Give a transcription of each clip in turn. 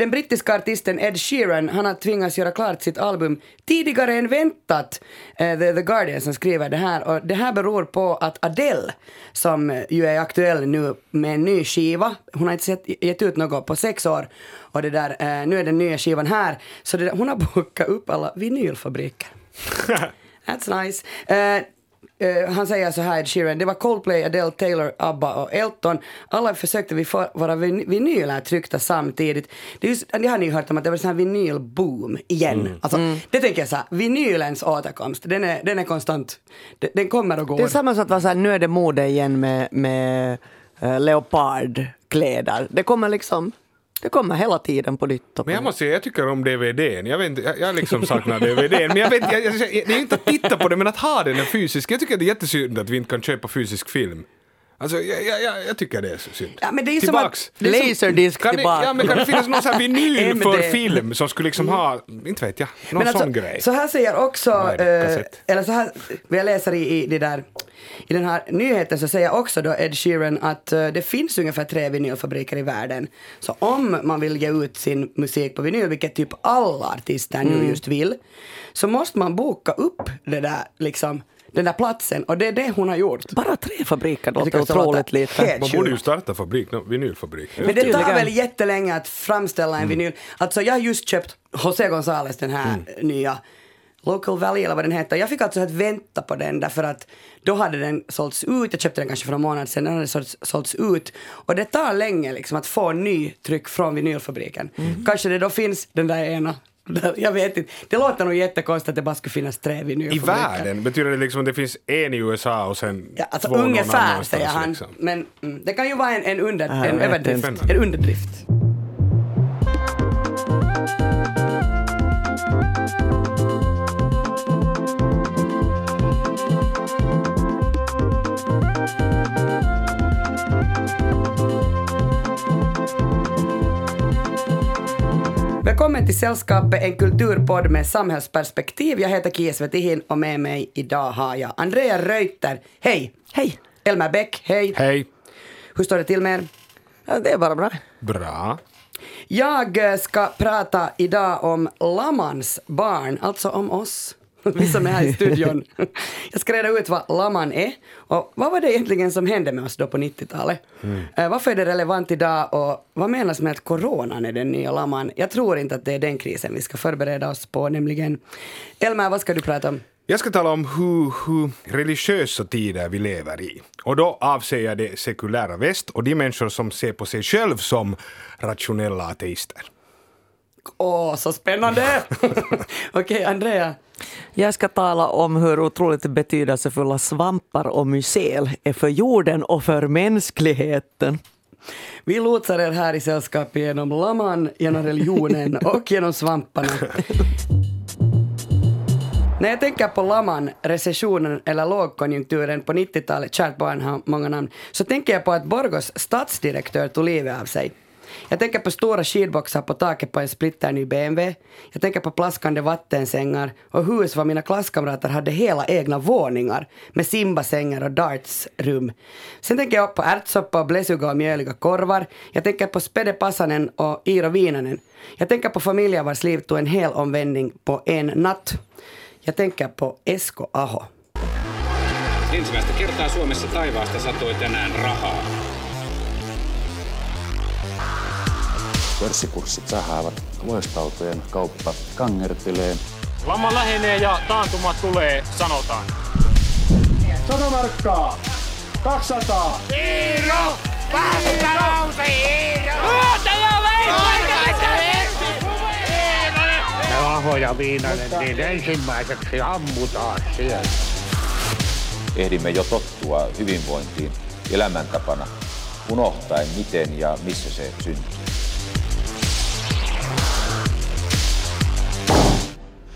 den brittiska artisten Ed Sheeran, han har tvingats göra klart sitt album tidigare än väntat. Eh, The, The Guardian som skriver det här. Och det här beror på att Adele, som ju är aktuell nu med en ny skiva, hon har inte sett, gett ut något på sex år. Och det där, eh, nu är den nya skivan här. Så där, hon har bokat upp alla vinylfabriker. That's nice. Eh, eh, han säger så här, Sheeran, det var Coldplay, Adele, Taylor, ABBA och Elton. Alla försökte vi få våra vin- vinyler tryckta samtidigt. Det, just, det har ni ju hört om att det var en sån här vinylboom igen. Alltså, Det tänker jag så här, vinylens återkomst, den är, den är konstant. Den, den kommer och går. Det är samma som att så här, nu är det mode igen med, med uh, leopardkläder. Det kommer liksom, det kommer hela tiden på nytt. Men jag måste säga, jag tycker om DVDn. Jag, vet, inte, jag, jag liksom saknar DVDn. Men jag vet, jag, jag, det är inte att titta på det, men att ha den är fysisk. Jag tycker det är jättesynd att vi inte kan köpa fysisk film. Alltså, jag, jag, jag, tycker det är så synd. Ja, men det är ju som att- det Laserdisk Kan det, tillbaka. ja, men kan det finnas någon sån här vinyl för film som skulle liksom ha, inte vet jag, någon Men alltså, sån grej? Så här säger också, eh, eller så här, jag läser i, i, det där, i den här nyheten så säger också då Ed Sheeran att eh, det finns ungefär tre vinylfabriker i världen. Så om man vill ge ut sin musik på vinyl, vilket typ alla artister nu just vill, så måste man boka upp det där, liksom, den där platsen och det är det hon har gjort. Bara tre fabriker låter otroligt lite. Man borde ju starta fabrik, no, vinylfabrik. Men det tar väl jättelänge att framställa en vinyl. Alltså jag har just köpt José González, den här nya Local Valley eller vad den heter. Jag fick alltså att vänta på den därför att då hade den sålts ut. Jag köpte den kanske för en månad sedan. Den hade sålts, sålts ut. Och det tar länge liksom att få ny tryck från vinylfabriken. Kanske det då finns den där ena. Jag vet inte. Det låter nog jättekonstigt att det bara skulle finnas tre I vinylfabriker. världen? Betyder det liksom att det finns en i USA och sen Ja, alltså två någon ungefär annanstans, säger han. Liksom. Men mm, det kan ju vara en, en, under, jag en överdrift. En underdrift. Välkommen till Sällskapet, en kulturpodd med samhällsperspektiv. Jag heter Kia Svetihin och med mig idag har jag Andrea Reuter. Hej! Hej! Elmer Bäck, hej! Hej. Hur står det till med er? Ja, det är bara bra. Bra. Jag ska prata idag om Lamans barn, alltså om oss. Vi som är här i studion. Jag ska reda ut vad Laman är och vad var det egentligen som hände med oss då på 90-talet? Eh, Varför är det relevant idag och vad menas med att coronan är den nya Laman? Jag tror inte att det är den krisen vi ska förbereda oss på, nämligen. Elmer, vad ska du prata om? Jag ska tala om hur, hur religiösa tider vi lever i. Och då avser jag det sekulära väst och de människor som ser på sig själv som rationella ateister. Åh, så spännande! Okej, Andrea. Jag ska tala om hur otroligt betydelsefulla svampar och mycel är för jorden och för mänskligheten. Vi lotsar er här i sällskap genom laman, genom religionen och genom svamparna. När jag tänker på laman, recessionen eller lågkonjunkturen på 90-talet, kärt barn har många namn, så tänker jag på att Borgos stadsdirektör tog livet av sig. Jag tänker på stora skidboxar på taket på en splitterny BMW. Jag tänker på plaskande vattensängar och hus var mina klasskamrater hade hela egna våningar med simbassänger och dartsrum. Sen tänker jag på ärtsoppa och bläsuga och mjöliga korvar. Jag tänker på Spede Passanen och Iiro Viinanen. Jag tänker på familjer vars liv tog en hel omvändning på en natt. Jag tänker på Esko Aho. Ensimmäistä kertaa Suomessa taivaasta satoi tänään rahaa. Pörssikurssit sähäävät, loistautojen kauppa kangertelee. Lama lähenee ja taantuma tulee, sanotaan. 100 markkaa. 200. Ja Aho ja Viinanen, niin ensimmäiseksi ammutaan siellä. ehdimme jo tottua hyvinvointiin elämäntapana, unohtaen miten ja missä se syntyy.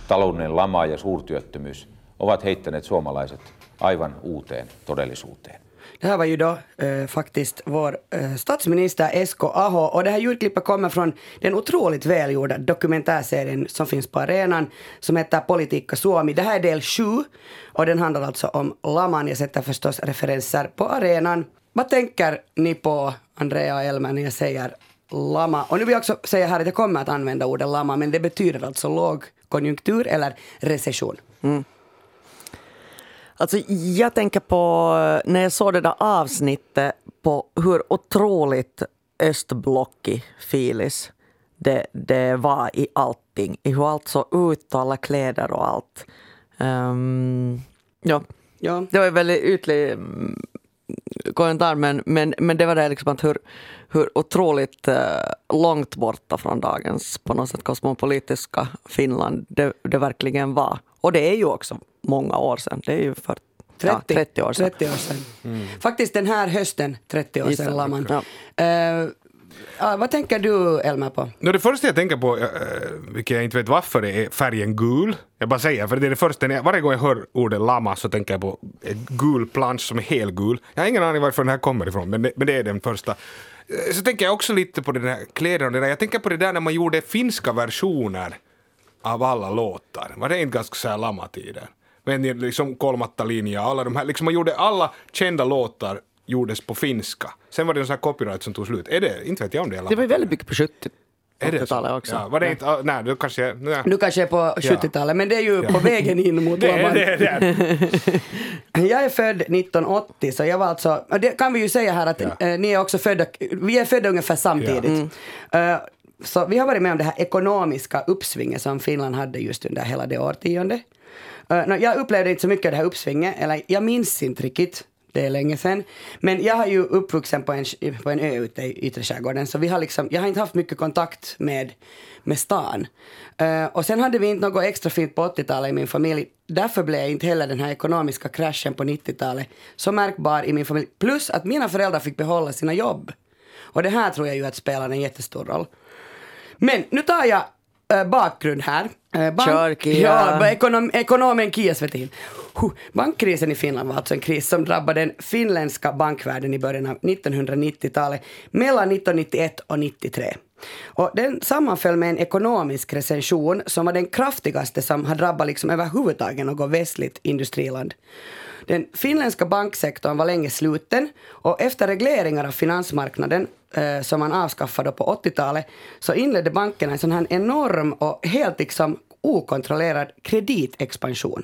Taloudellinen lama ja suurtyöttömyys ovat heittäneet suomalaiset aivan uuteen todellisuuteen. Det här var ju då eh, faktiskt vår eh, statsminister Esko Aho och det här ljudklippet kommer från den otroligt välgjorda dokumentärserien som finns på arenan som heter Politika Suomi. Det här är del sju och den handlar alltså om laman. Jag sätter förstås referenser på arenan. Vad tänker ni på, Andrea och Elmer, när jag säger lama. Och nu vill jag också säga här att jag kommer att använda ordet lama, men det betyder alltså låg lågkonjunktur eller recession. Alltså, jag tänker på när jag såg det där avsnittet på hur otroligt östblockig Filis det, det var i allting. I hur allt såg ut och alla kläder och allt. Ehm, ja. Ja. Det var en väldigt ytlig mm, kommentar men, men, men det var det liksom att hur, hur otroligt eh, långt borta från dagens på något sätt kosmopolitiska Finland det, det verkligen var. Och det är ju också många år sedan. Det är ju för 30, ja, 30 år sedan. 30 år sedan. Faktiskt den här hösten, 30 år sedan, Laman. Ja. Eh, ja, vad tänker du, Elmer, på? No, det första jag tänker på, eh, vilket jag inte vet varför, det är färgen gul. Jag bara säger, för det är det första, jag, varje gång jag hör ordet lama så tänker jag på en gul plansch som är helgul. Jag har ingen aning varför den här kommer ifrån, men det, men det är den första. Eh, så tänker jag också lite på den här kläderna och det där. Jag tänker på det där när man gjorde finska versioner av alla låtar. Var det inte ganska så här lama-tider? Men liksom Kolmatta linja, alla de här, liksom man gjorde alla kända låtar gjordes på finska. Sen var det en sån här copyright som tog slut. Är det, inte vet jag om det är Det var ju väldigt mycket på 70 Är det så? 80-talet också. Ja, var det inte, nej, då kanske nej. Du kanske är på 70-talet, men det är ju på vägen in mot Det det, det. Jag är född 1980, så jag var alltså, det kan vi ju säga här att Ja. eh, ni är också födda, vi är födda ungefär samtidigt. Eh, så vi har varit med om det här ekonomiska uppsvinget som Finland hade just under hela det årtiondet. Uh, no, jag upplevde inte så mycket av det här uppsvinget, eller jag minns inte riktigt, det är länge sedan. Men jag har ju uppvuxen på en, på en ö ute i yttre skärgården, så vi har liksom, jag har inte haft mycket kontakt med, med stan. Uh, och sen hade vi inte något extra fint på 80-talet i min familj. Därför blev inte heller den här ekonomiska kraschen på 90-talet så märkbar i min familj. Plus att mina föräldrar fick behålla sina jobb. Och det här tror jag ju att spelar en jättestor roll. Men nu tar jag bakgrund här. Äh, bank- Kör, Kia. Ja, ekonom, ekonomen Kia Svetin. Bankkrisen i Finland var alltså en kris som drabbade den finländska bankvärlden i början av 1990-talet mellan 1991 och 93. Och den sammanföll med en ekonomisk recession som var den kraftigaste som har drabbat liksom överhuvudtaget något västligt industriland. Den finländska banksektorn var länge sluten och efter regleringar av finansmarknaden eh, som man avskaffade på 80-talet så inledde bankerna en sån här enorm och helt liksom okontrollerad kreditexpansion.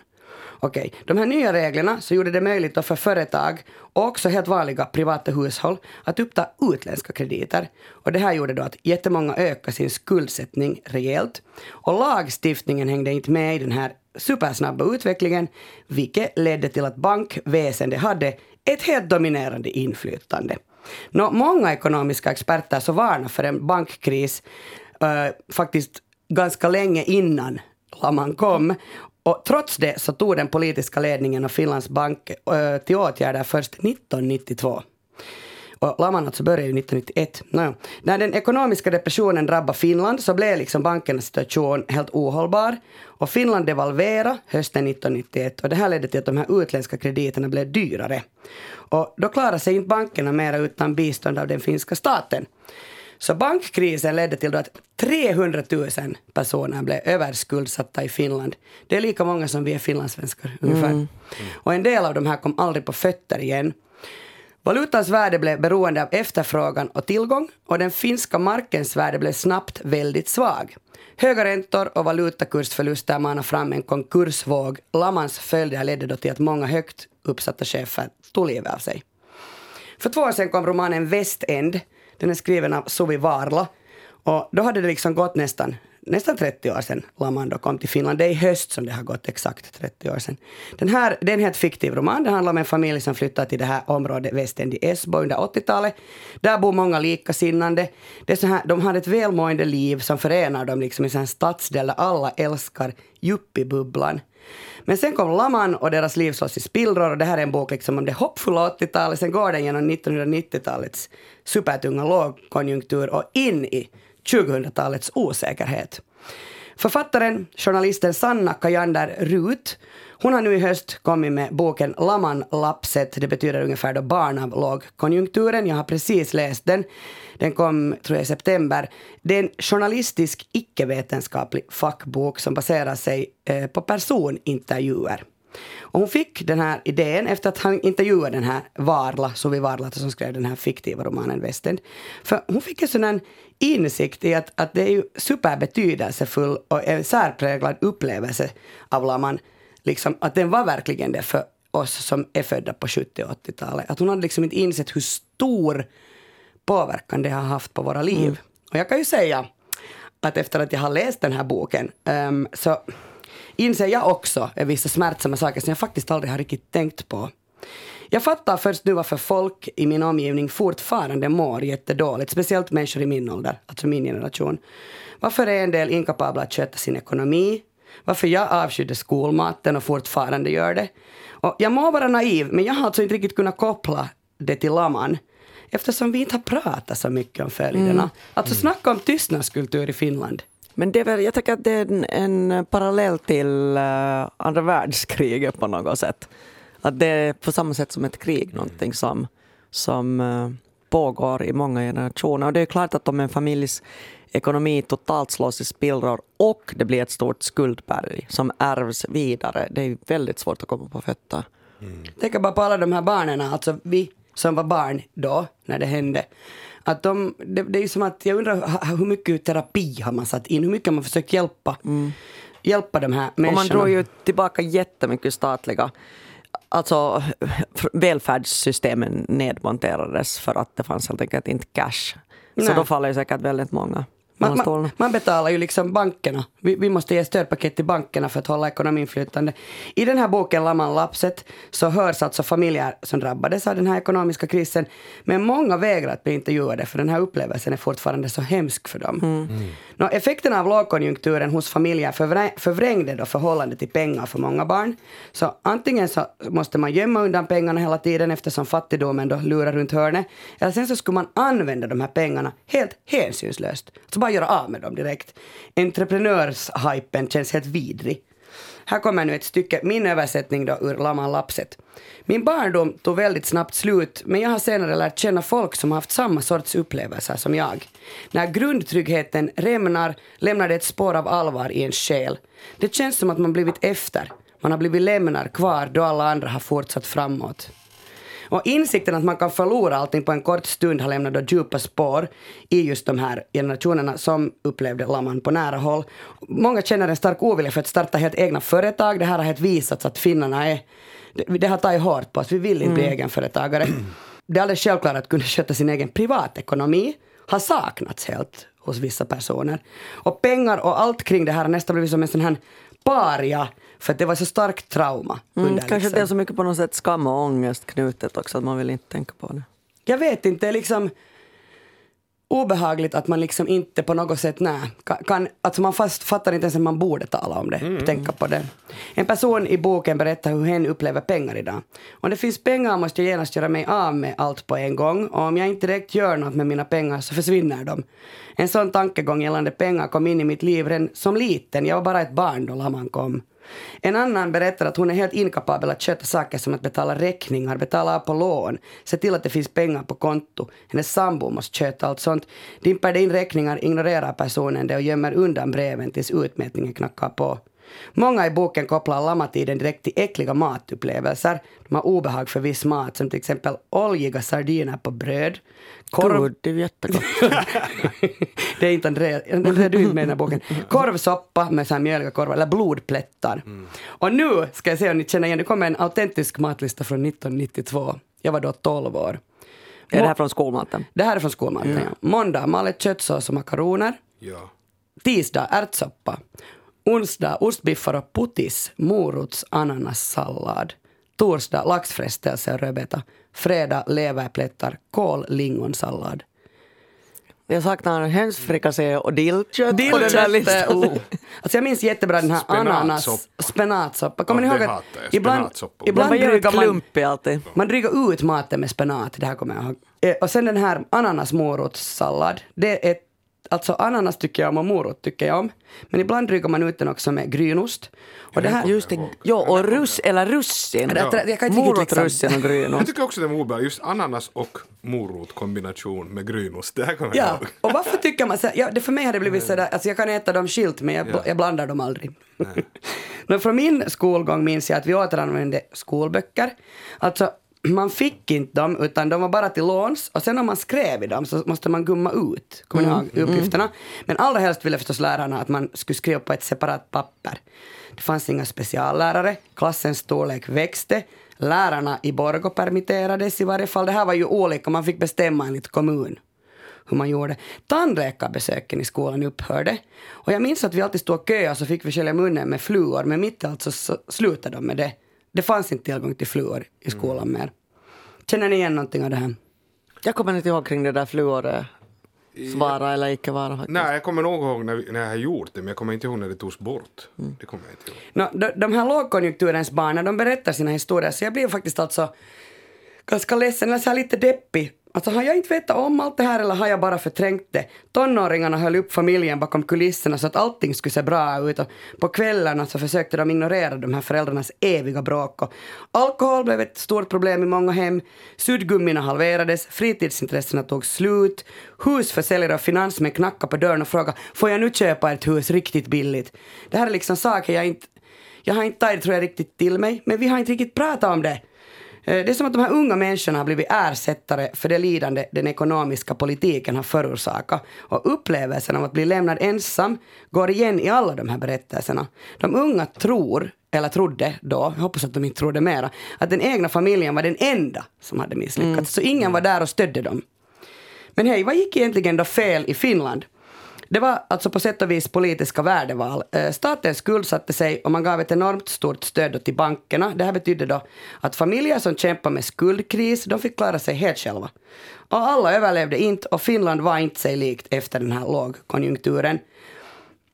Okej, de här nya reglerna så gjorde det möjligt för företag och också helt vanliga privata hushåll att uppta utländska krediter. Och det här gjorde då att jättemånga ökade sin skuldsättning rejält. Och lagstiftningen hängde inte med i den här supersnabba utvecklingen, vilket ledde till att bankväsendet hade ett helt dominerande inflytande. Nå, många ekonomiska experter så varnar för en bankkris eh, faktiskt ganska länge innan laman kom. Och trots det så tog den politiska ledningen av Finlands bank eh, till åtgärder först 1992. Och laman alltså började ju 1991. Nåja. När den ekonomiska depressionen drabbade Finland så blev liksom bankernas situation helt ohållbar. Och Finland devalverade hösten 1991 och det här ledde till att de här utländska krediterna blev dyrare. Och då klarade sig inte bankerna mera utan bistånd av den finska staten. Så bankkrisen ledde till att 300 000 personer blev överskuldsatta i Finland. Det är lika många som vi är finlandssvenskar ungefär. Och en del av de här kom aldrig på fötter igen. Valutans värde blev beroende av efterfrågan och tillgång och den finska markens värde blev snabbt väldigt svag. Höga räntor och valutakursförluster manade fram en konkursvåg. Lamans följder ledde då till att många högt uppsatta chefer tog livet av sig. För två år sedan kom romanen Västend. Den är skriven av Suvi Varla. Och då hade det liksom gått nästan, nästan 30 år sedan Laman då kom till Finland. Det är i höst som det har gått exakt 30 år sedan. Den här det är en helt fiktiv roman. Det handlar om en familj som flyttar till det här området Västend i Esbo under 80-talet. Där bor många likasinnande. Det är så här, de har ett välmående liv som förenar dem liksom i en stadsdel där alla älskar yuppiebubblan. Men sen kom Laman och deras liv slås i spillror och det här är en bok liksom om det hoppfulla 80-talet. Sen går den genom 1990-talets supertunga lågkonjunktur och in i 2000-talets osäkerhet. Författaren, journalisten Sanna Kajander Rut, hon har nu i höst kommit med boken Laman lapset. Det betyder ungefär då barn av lågkonjunkturen. Jag har precis läst den. Den kom, tror jag, i september. Det är en journalistisk icke-vetenskaplig fackbok som baserar sig eh, på personintervjuer. Och hon fick den här idén efter att han intervjuade den här Varla, Suvi Varla som skrev den här fiktiva romanen Västend. För hon fick en sån här insikt i att, att det är ju superbetydelsefull och en särpräglad upplevelse av Laman. Liksom, att den var verkligen det för oss som är födda på 70 och 80-talet. Att hon hade liksom inte insett hur stor påverkan det har haft på våra liv. Och jag kan ju säga att efter att jag har läst den här boken um, så inser jag också vissa smärtsamma saker som jag faktiskt aldrig har riktigt tänkt på. Jag fattar först nu varför folk i min omgivning fortfarande mår jättedåligt, speciellt människor i min ålder, alltså min generation. Varför är en del inkapabla att sköta sin ekonomi? Varför jag avskydde skolmaten och fortfarande gör det? Och jag må vara naiv, men jag har alltså inte riktigt kunnat koppla det till laman eftersom vi inte har pratat så mycket om följderna. Mm. Alltså snacka om tystnadskultur i Finland. Men det är väl, jag tycker att det är en, en parallell till uh, andra världskriget på något sätt. Att det är på samma sätt som ett krig, någonting som, som uh, pågår i många generationer. Och det är klart att om en familjs ekonomi totalt slås i spillror och det blir ett stort skuldberg som ärvs vidare, det är väldigt svårt att komma på fötter. Mm. Tänk bara på alla de här barnen, alltså vi som var barn då, när det hände. Att de, det, det är som att, jag undrar hur mycket terapi har man satt in, hur mycket har man försökt hjälpa, mm. hjälpa de här människorna. Och man drog ju tillbaka jättemycket statliga Alltså välfärdssystemen nedmonterades för att det fanns helt enkelt inte cash. Så Nej. då faller ju säkert väldigt många man, man, man, betalar ju liksom bankerna. Vi, vi, måste ge stödpaket till bankerna för att hålla ekonomin flytande. I den här boken Laman lapset så hörs alltså familjer som drabbades av den här ekonomiska krisen. Men många vägrar att bli intervjuade för den här upplevelsen är fortfarande så hemsk för dem. Mm. Mm. Nå, effekterna av lågkonjunkturen hos familjer förvrängde då förhållandet till pengar för många barn. Så antingen så måste man gömma undan pengarna hela tiden eftersom fattigdomen då lurar runt hörnet. Eller sen så skulle man använda de här pengarna helt hänsynslöst. Så bara göra av med dem direkt. Entreprenörshypen känns helt vidrig. Här kommer nu ett stycke, min översättning då ur Laman Lapset. Min barndom tog väldigt snabbt slut, men jag har senare lärt känna folk som har haft samma sorts upplevelser som jag. När grundtryggheten rämnar lämnar det ett spår av allvar i en själ. Det känns som att man blivit efter. Man har blivit lämnar kvar då alla andra har fortsatt framåt. Och insikten att man kan förlora allting på en kort stund har lämnat då djupa spår i just de här generationerna som upplevde Laman på nära håll. Många känner en stark ovilja för att starta helt egna företag. Det här har helt visats att finnarna är det, det har tagit hårt på oss. Vi vill inte bli mm. egenföretagare. Det är alldeles självklart att kunna sköta sin egen privatekonomi har saknats helt hos vissa personer. Och pengar och allt kring det här har nästan blivit som en sån här paria för det var så starkt trauma. Mm, under, kanske liksom. det är så mycket på något sätt skam och ångest knutet också att man vill inte tänka på det. Jag vet inte, det är liksom obehagligt att man liksom inte på något sätt, nej, kan, alltså man fast fattar inte ens att man borde tala om det, mm. tänka på det. En person i boken berättar hur hen upplever pengar idag. Om det finns pengar måste jag genast göra mig av med allt på en gång och om jag inte direkt gör något med mina pengar så försvinner de. En sån tankegång gällande pengar kom in i mitt liv redan som liten, jag var bara ett barn då Laman kom. En annan berättar att hon är helt inkapabel att sköta saker som att betala räkningar, betala av på lån, se till att det finns pengar på konto. Hennes sambo måste sköta allt sånt. Dimper det in räkningar ignorerar personen det och gömmer undan breven tills utmätningen knackar på. Många i boken kopplar lammatiden direkt till äckliga matupplevelser. De har obehag för viss mat, som till exempel oljiga sardiner på bröd. Korv... God, det är jättegott. det är inte Andrea, Andrea du med i den här boken. Korvsoppa med så här mjöliga korvar, eller blodplättar. Mm. Och nu ska jag se om ni känner igen, det kommer en autentisk matlista från 1992. Jag var då 12 år. Är det här från skolmaten? Det här är från skolmaten, mm. ja. Måndag malet köttsås och makaroner. Ja. Tisdag ärtsoppa. Onsdag ostbiffar och putis, morots ananassallad. Torsdag laxfrestelse och rödbeta. Fredag leverplättar, kål, lingonsallad. Jag saknar hönsfrikassé och dillkött på den där listan. Oh. Alltså jag minns jättebra den här ananas spenatsoppa. Kommer ja, ni ihåg att ibland, ibland drygar man, man drygar ut maten med spenat, det här kommer jag ihåg. Eh, och sen den här ananasmorotssallad, det är Alltså ananas tycker jag om och morot tycker jag om. Men ibland drygar man ut den också med grynost. Och det här, Just det, jo, och russ, eller russin. Jag- jag kan inte riktigt Morot, liksom- russin och Jag grynost. tycker också det är obehagligt, just ananas och morot kombination med grynost. Det här kommer jag Ja, ihåg. och varför tycker man så? Ja, det för mig har det blivit sådär, alltså jag kan äta dem skilt men jag, Ja. jag blandar dem aldrig. Men från min skolgång minns jag att vi återanvände skolböcker. Alltså man fick inte dem utan de var bara till låns och sen om man skrev i dem så måste man gumma ut, kommer ni ihåg, uppgifterna. Men allra helst ville förstås lärarna att man skulle skriva på ett separat papper. Det fanns inga speciallärare, klassens storlek växte, lärarna i Borgå permitterades i varje fall. Det här var ju olika, man fick bestämma enligt kommun hur man gjorde. Tandläkarbesöken i skolan upphörde. Och jag minns att vi alltid stod och köade så fick vi skölja munnen med fluor. Men mitt i allt så, så slutade de med det. Det fanns inte tillgång till fluor i skolan mer. Känner ni igen någonting av det här? Jag kommer inte ihåg kring det där fluoret. Vara eller icke vara. faktiskt. Nej, jag kommer nog ihåg när, vi, när jag har gjort det, men jag kommer inte ihåg när det togs bort. Mm. Det kommer jag inte ihåg. Nå, de, de här lågkonjunkturens barn, när de berättar sina historier, så jag blir faktiskt alltså ganska ledsen, eller så här lite deppig. Alltså har jag inte vetat om allt det här eller har jag bara förträngt det? Tonåringarna höll upp familjen bakom kulisserna så att allting skulle se bra ut och på kvällarna så försökte de ignorera de här föräldrarnas eviga bråk. Och alkohol blev ett stort problem i många hem, suddgummina halverades, fritidsintressena tog slut, husförsäljare och finansmän knackade på dörren och frågade får jag nu köpa ett hus riktigt billigt? Det här är liksom saker jag inte jag har inte tagit tror jag riktigt till mig, men vi har inte riktigt pratat om det. Eh, Det är som att de här unga människorna har blivit ersättare för det lidande den ekonomiska politiken har förorsakat. Och upplevelsen av att bli lämnad ensam går igen i alla de här berättelserna. De unga tror, eller trodde då, jag hoppas att de inte trodde mera, att den egna familjen var den enda som hade misslyckats. Så ingen var där och stödde dem. Men hej, vad gick egentligen då fel i Finland? Det var alltså på sätt och vis politiska värdeval. Eh, staten skuldsatte sig och man gav ett enormt stort stöd till bankerna. Det här betydde då att familjer som kämpade med skuldkris, de fick klara sig helt själva. Och alla överlevde inte och Finland var inte sig likt efter den här lågkonjunkturen.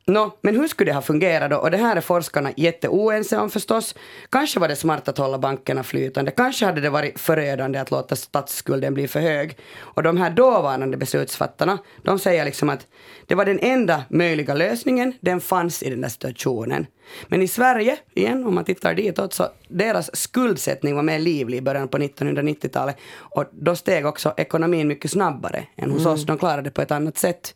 Nå, men hur skulle det ha fungerat då? Och det här är forskarna jätteoense om förstås. Kanske var det smart att hålla bankerna flytande. Kanske hade det varit förödande att låta statsskulden bli för hög. Och de här dåvarande beslutsfattarna, de säger liksom att det var den enda möjliga lösningen. Den fanns i den där situationen. Men i Sverige, igen, om man tittar ditåt, så deras skuldsättning var mer livlig i början på 1990-talet. Och då steg också ekonomin mycket snabbare än hos oss. De klarade det på ett annat sätt.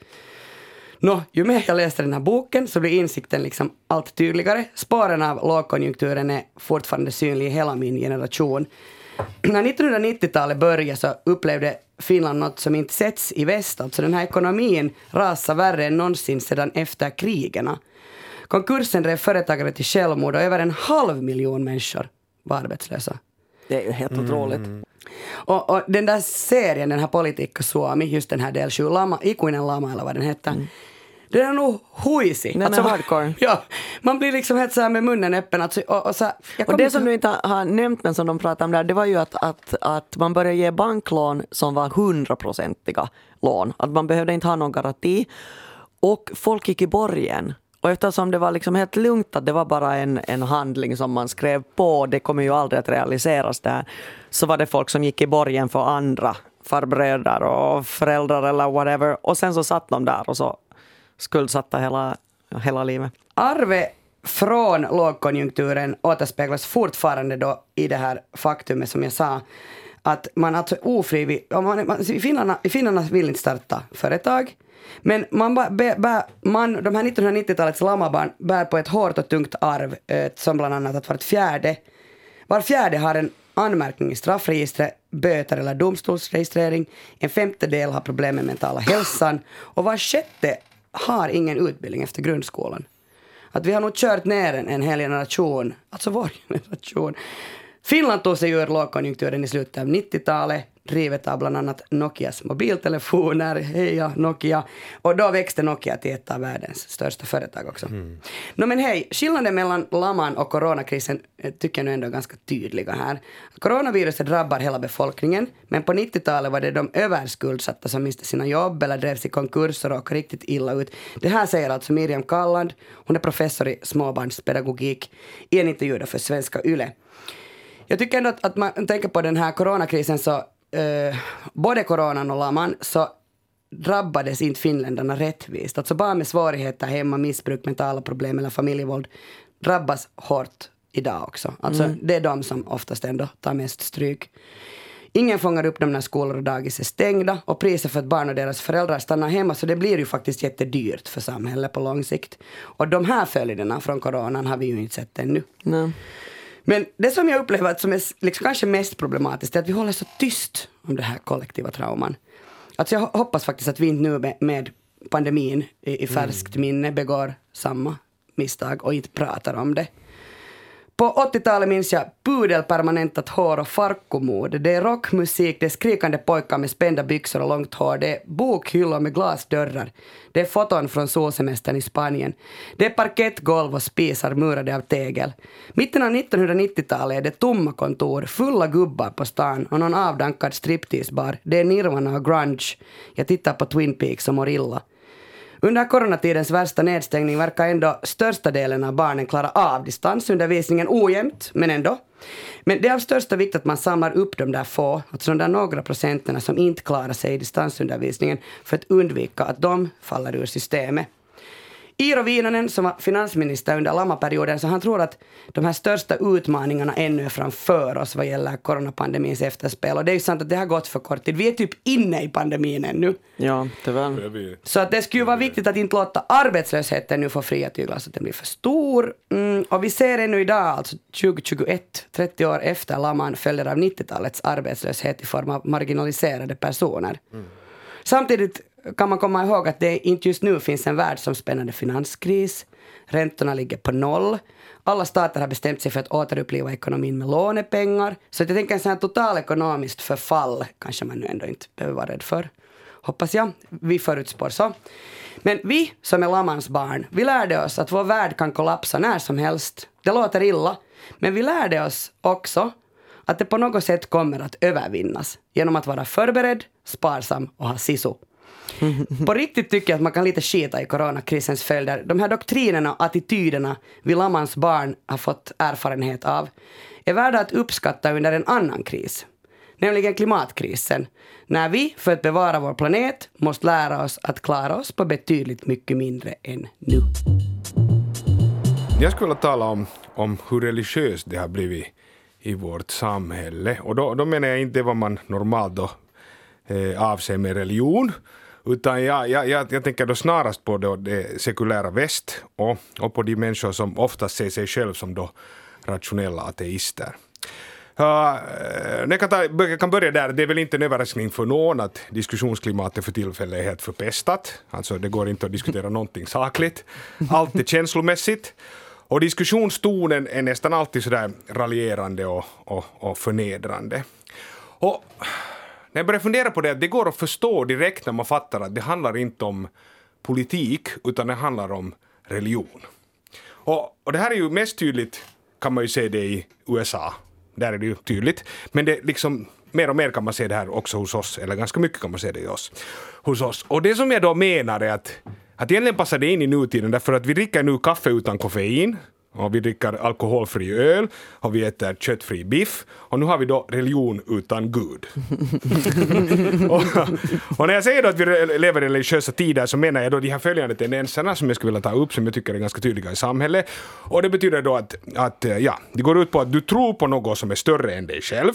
Nå, ju mer jag läste den här boken så blir insikten liksom allt tydligare. Spåren av lågkonjunkturen är fortfarande synlig i hela min generation. När 1990-talet började så upplevde Finland något som inte setts i väst. Alltså den här ekonomin rasar värre än någonsin sedan efter krigerna. Konkursen drev företagare till självmord och över en halv miljon människor var arbetslösa. Det är ju helt otroligt. Och, och den där serien, den här Politika Suomi, just den här del 7, lama, Ikuinen lama eller vad den hette. Den är nog huisi. Den är hardcore. Ja, man blir liksom helt så här med munnen öppen. Alltså, och, och så, här- Och det som du inte har nämnt men som de pratade om där, det var ju att, att, att man började ge banklån som var hundraprocentiga lån. Att man behövde inte ha någon garanti. Och folk gick i borgen. Och eftersom det var liksom helt lugnt att det var bara en, en handling som man skrev på, det kommer ju aldrig att realiseras där, så var det folk som gick i borgen för andra, farbröder och föräldrar eller whatever. Och sen så satt de där och så skuldsatta hela, hela livet. Arve från lågkonjunkturen återspeglas fortfarande då i det här faktumet som jag sa. Att man alltså ofrivilligt, finnarna, finnarna vill inte starta företag. Men man, man, de här 1990-talets lamabarn bär på ett hårt och tungt arv eh, som bland annat att vart fjärde, var fjärde har en anmärkning i straffregistret, böter eller domstolsregistrering. En femtedel har problem med mentala hälsan och var sjätte har ingen utbildning efter grundskolan. Att vi har nog kört ner en, en hel generation, alltså vår generation. Finland tog sig ur lågkonjunkturen i slutet av 90-talet, drivet av bland annat Nokias mobiltelefoner, heja Nokia. Och då växte Nokia till ett av världens största företag också. Nå men hej, skillnaden mellan laman och coronakrisen eh, tycker jag nu ändå är ganska tydliga här. Coronaviruset drabbar hela befolkningen, men på 90-talet var det de överskuldsatta som miste sina jobb eller drevs i konkurs och råkade riktigt illa ut. Det här säger alltså Miriam Kalland, hon är professor i småbarnspedagogik, i en intervju för Svenska Yle. Jag tycker ändå att, att man tänker på den här coronakrisen så, eh, både coronan och laman, så drabbades inte finländarna rättvist. Alltså barn med svårigheter hemma, missbruk, mentala problem eller familjevåld drabbas hårt idag också. Alltså Mm. det är de som oftast ändå tar mest stryk. Ingen fångar upp dem när skolor och dagis är stängda och priset för att barn och deras föräldrar stannar hemma så det blir ju faktiskt jättedyrt för samhället på lång sikt. Och de här följderna från coronan har vi ju inte sett ännu. Nej. Men det som jag upplever som är liksom kanske mest problematiskt är att vi håller så tyst om det här kollektiva trauman. Alltså jag hoppas faktiskt att vi inte nu med, med pandemin i, i färskt minne begår samma misstag och inte pratar om det. På 80-talet minns jag pudelpermanentat hår och farkomod. Det är rockmusik, det är skrikande pojkar med spända byxor och långt hår. Det är bokhyllor med glasdörrar. Det är foton från solsemestern i Spanien. Det är parkettgolv och spisar murade av tegel. Mitten av 1990-talet är det tomma kontor, fulla gubbar på stan och någon avdankad stripteasebar. Det är Nirvana och grunge. Jag tittar på Twin Peaks och mår illa. Under coronatidens värsta nedstängning verkar ändå största delen av barnen klara av distansundervisningen ojämnt, men ändå. Men det är av största vikt att man samlar upp de där få, alltså de där några procenterna som inte klarar sig i distansundervisningen för att undvika att de faller ur systemet. Iiro Viinanen som var finansminister under lamaperioden så han tror att de här största utmaningarna ännu är framför oss vad gäller coronapandemins efterspel. Och det är ju sant att det har gått för kort tid. Vi är typ inne i pandemin ännu. Ja, tyvärr. Så att det skulle ju vara viktigt att inte låta arbetslösheten nu få fria tyglar så att den blir för stor. Mm, och vi ser ännu idag, alltså 2021, 30 år efter laman, följder av 90-talets arbetslöshet i form av marginaliserade personer. Samtidigt kan man komma ihåg att det inte just nu finns en världsomspännande finanskris. Räntorna ligger på noll. Alla stater har bestämt sig för att återuppliva ekonomin med lånepengar. Så att jag tänker en sån här totalekonomiskt förfall kanske man nu ändå inte behöver vara rädd för. Hoppas jag. Vi förutspår så. Men vi som är Lamans barn, vi lärde oss att vår värld kan kollapsa när som helst. Det låter illa, men vi lärde oss också att det på något sätt kommer att övervinnas genom att vara förberedd, sparsam och ha sisu. På riktigt tycker jag att man kan lite skita i coronakrisens följder. De här doktrinerna och attityderna vi Lammans barn har fått erfarenhet av är värda att uppskatta under en annan kris, nämligen klimatkrisen. När vi, för att bevara vår planet, måste lära oss att klara oss på betydligt mycket mindre än nu. Jag skulle vilja tala om, om hur religiöst det har blivit i vårt samhälle. Och då, då menar jag inte vad man normalt då, eh, avser med religion, utan jag, jag, jag, jag tänker då snarast på då det sekulära väst och, och på de människor som oftast ser sig själv som då rationella ateister. Uh, eh, jag, kan ta, kan börja där, det är väl inte en överraskning för någon att diskussionsklimatet för tillfället är helt förpestat. Alltså det går inte att diskutera någonting sakligt. Allt är känslomässigt. Och diskussionstonen är nästan alltid sådär raljerande och, och, och förnedrande. Och när jag började fundera på det, det går att förstå direkt när man fattar att det handlar inte om politik, utan det handlar om religion. Och, och det här är ju mest tydligt, kan man ju se det i USA. Där är det ju tydligt. Men det liksom, mer och mer kan man se det här också hos oss, eller ganska mycket kan man se det i oss, hos oss. Och det som jag då menar är att, att egentligen passar det in i nutiden, därför att vi dricker nu kaffe utan koffein, och vi dricker alkoholfri öl och vi äter köttfri biff och nu har vi då religion utan Gud. och, och när jag säger då att vi lever i religiösa tider så menar jag då de här följande tendenserna som jag skulle vilja ta upp som jag tycker är ganska tydliga i samhället. Och det betyder då att, att eh, ja, det går ut på att du tror på något som är större än dig själv.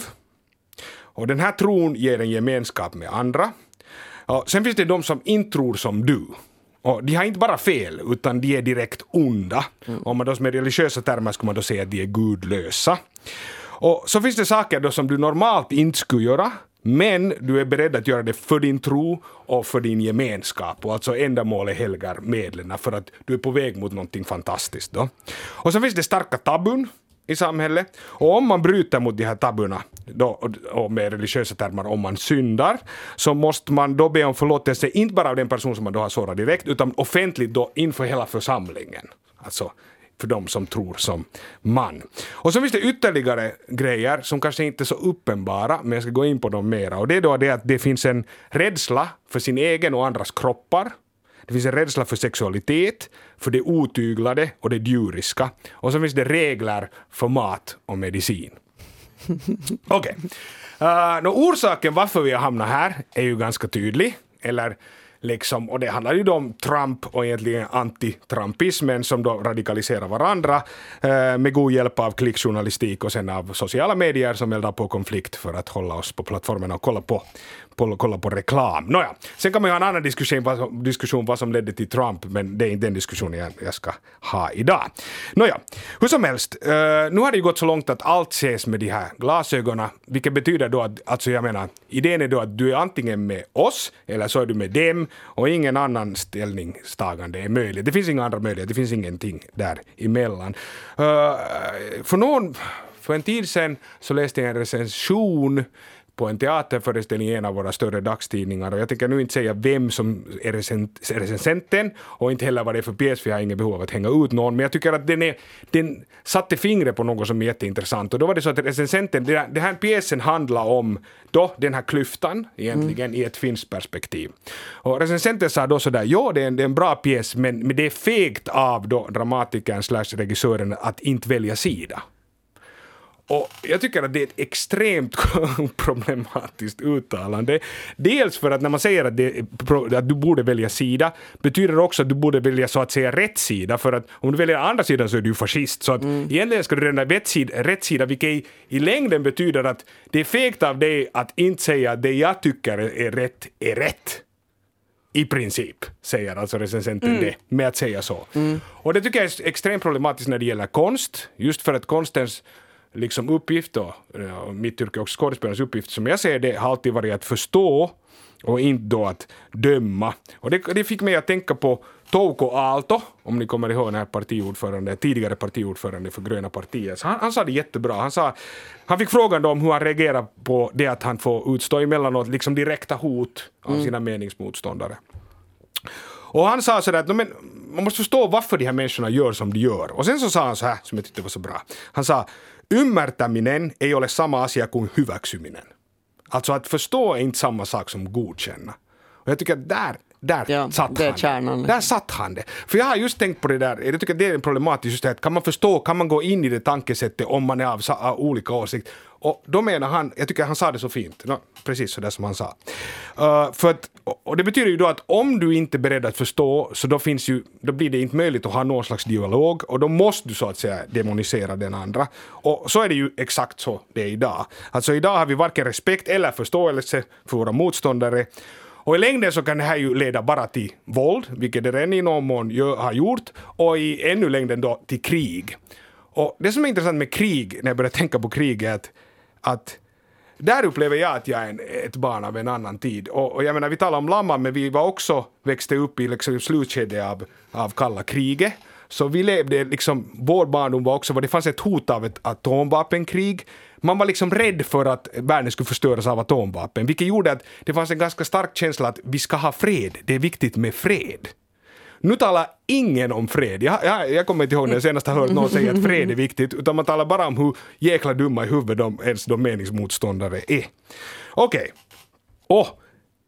Och den här tron ger en gemenskap med andra. Och sen finns det de som inte tror som du. Och de har inte bara fel, utan de är direkt onda. Mm. Om man då med religiösa termer skulle man då säga att de är gudlösa. Och så finns det saker då som du normalt inte skulle göra, men du är beredd att göra det för din tro och för din gemenskap. Och alltså ändamålet helgar medlen för att du är på väg mot någonting fantastiskt. Då. Och så finns det starka tabun i samhället. Och om man bryter mot de här tabuna, då, och med religiösa termer om man syndar, så måste man då be om förlåtelse, inte bara av den person som man då har sårat direkt, utan offentligt då inför hela församlingen. Alltså för de som tror som man. Och så finns det ytterligare grejer som kanske inte är så uppenbara, men jag ska gå in på dem mera. Och det är då det att det finns en rädsla för sin egen och andras kroppar. Det finns en rädsla för sexualitet, för det otyglade och det djuriska. Och så finns det regler för mat och medicin. Okej. Eh, okay. Uh, orsaken varför vi har hamnat här är ju ganska tydlig. Eller Liksom, och det handlar ju om Trump och egentligen anti-trumpismen som då radikaliserar varandra eh, med god hjälp av klickjournalistik och sen av sociala medier som eldar på konflikt för att hålla oss på plattformen och kolla på, på, kolla på reklam. Nåja, sen kan man ju ha en annan diskussion vad, som- diskussion vad som ledde till Trump, men det är inte den diskussionen jag, jag ska ha idag. Nåja, hur som helst, uh, nu har det ju gått så långt att allt ses med de här glasögonen, vilket betyder då att, alltså jag menar, idén är då att du är antingen med oss eller så är du med dem och ingen annan ställningstagande är möjligt. Det finns inga andra möjligheter, det finns ingenting däremellan. Uh, för någon, för en tid sedan så läste jag en recension på en teaterföreställning i en av våra större dagstidningar och jag tänker nu inte säga vem som är recen- är recensenten och inte heller vad det är för pjäs för jag har inget behov av att hänga ut någon men jag tycker att den, är, den satte fingret på något som är jätteintressant och då var det så att recensenten, den här, pjäsen handlar om då den här klyftan egentligen i ett finskt perspektiv. Och recensenten sa då sådär, ja det är en, det är en bra pjäs men, men det är fegt av då dramatikern slash regissören att inte välja sida. Och jag tycker att det är ett extremt problematiskt uttalande. Dels för att när man säger att, det, att du borde välja sida betyder det också att du borde välja så att säga rätt sida för att om du väljer andra sidan så är du fascist. Så att egentligen ska du redan rätt sida, rätt sida vilket i, i längden betyder att det är fegt av dig att inte säga att det jag tycker är rätt är rätt. I princip, säger alltså recensenten det, med att säga så. Och det tycker jag är extremt problematiskt när det gäller konst, just för att konstens liksom uppgift och ja, mitt yrke också skådespelarens uppgift som jag ser det har alltid varit att förstå och inte då att döma. Och det, det fick mig att tänka på Touko Aalto, om ni kommer ihåg den här partiordförande, tidigare partiordförande för Gröna partiet. Han, han sa det jättebra. Han, sa, han fick frågan då om hur han reagerar på det att han får utstå emellanåt liksom direkta hot av sina meningsmotståndare. Och han sa sådär att "No, men, man måste förstå varför de här människorna gör som de gör. Och sen så sa han så här, som jag tyckte var så bra. Han sa, ymmärtäminen ei ole sama asia kuin hyväksyminen. Alltså att förstå är inte samma sak som godkänna. Och jag tycker att där, där Ja, satt han kärnan. Där satt han det. För jag har just tänkt på det där, jag tycker det är problematiskt just det att kan man förstå, kan man gå in i det tankesättet om man är av, av olika åsikter? Och då menar han, jag tycker han sa det så fint, no, precis så där som han sa. Uh, för att, och det betyder ju då att om du inte är beredd att förstå så då finns ju, då blir det inte möjligt att ha någon slags dialog och då måste du så att säga demonisera den andra. Och så är det ju exakt så det är idag. Alltså idag har vi varken respekt eller förståelse för våra motståndare och i längden så kan det här ju leda bara till våld, vilket det redan i någon mån gör, har gjort, och i ännu längden då till krig. Och det som är intressant med krig, när jag börjar tänka på krig, är att, att där upplever jag att jag är en, ett barn av en annan tid. Och, och jag menar, vi talar om lamma, men vi var också, växte upp i liksom slutskedet av, av kalla kriget. Så vi levde liksom, vår barndom var också, det fanns ett hot av ett atomvapenkrig. Man var liksom rädd för att världen skulle förstöras av atomvapen, vilket gjorde att det fanns en ganska stark känsla att vi ska ha fred, det är viktigt med fred. Nu talar ingen om fred. Jag, jag, jag kommer inte ihåg när jag senast har hört någon säga att fred är viktigt, utan man talar bara om hur jäkla dumma i huvudet de, ens de meningsmotståndare är. Okej, och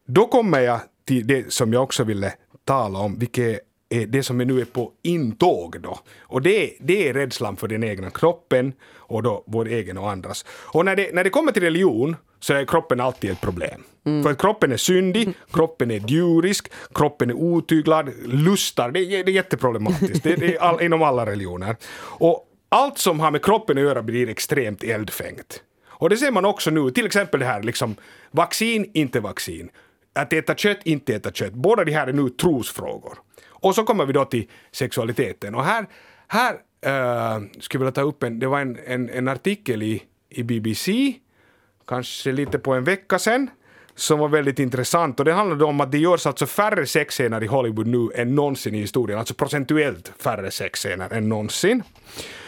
då kommer jag till det som jag också ville tala om, vilket är det som nu är på intåg då. Och det, det är rädslan för den egna kroppen och då vår egen och andras. Och när det, när det kommer till religion så är kroppen alltid ett problem. För att kroppen är syndig, kroppen är djurisk, kroppen är otyglad, lustar, det, är- det är jätteproblematiskt. Det, det är all, inom alla religioner. Och allt som har med kroppen att göra blir extremt eldfängt. Och det ser man också nu, till exempel det här liksom vaccin, inte vaccin. Att äta kött, inte äta kött. Båda de här är nu trosfrågor. Och så kommer vi då till sexualiteten. Och här, här äh, skulle jag vilja ta upp en, det var en, en, en artikel i, i BBC, kanske lite på en vecka sedan, som var väldigt intressant. Och det handlade om att det görs alltså färre sexscener i Hollywood nu än någonsin i historien. Alltså procentuellt färre sexscener än någonsin.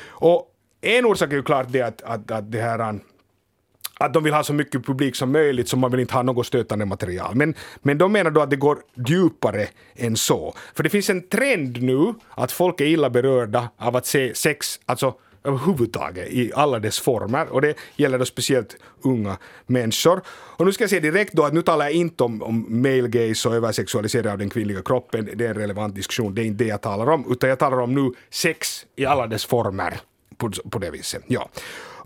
Och en orsak är ju klart det att, att, att det här att de vill ha så mycket publik som möjligt så man vill inte ha något stötande material. Men, men de menar då att det går djupare än så. För det finns en trend nu att folk är illa berörda av att se sex, alltså överhuvudtaget i alla dess former och det gäller då speciellt unga människor. Och nu ska jag säga direkt då att nu talar jag inte om, om male gays och översexualisering av den kvinnliga kroppen, det är en relevant diskussion, det är inte det jag talar om, utan jag talar om nu sex i alla dess former på, på det viset. Ja.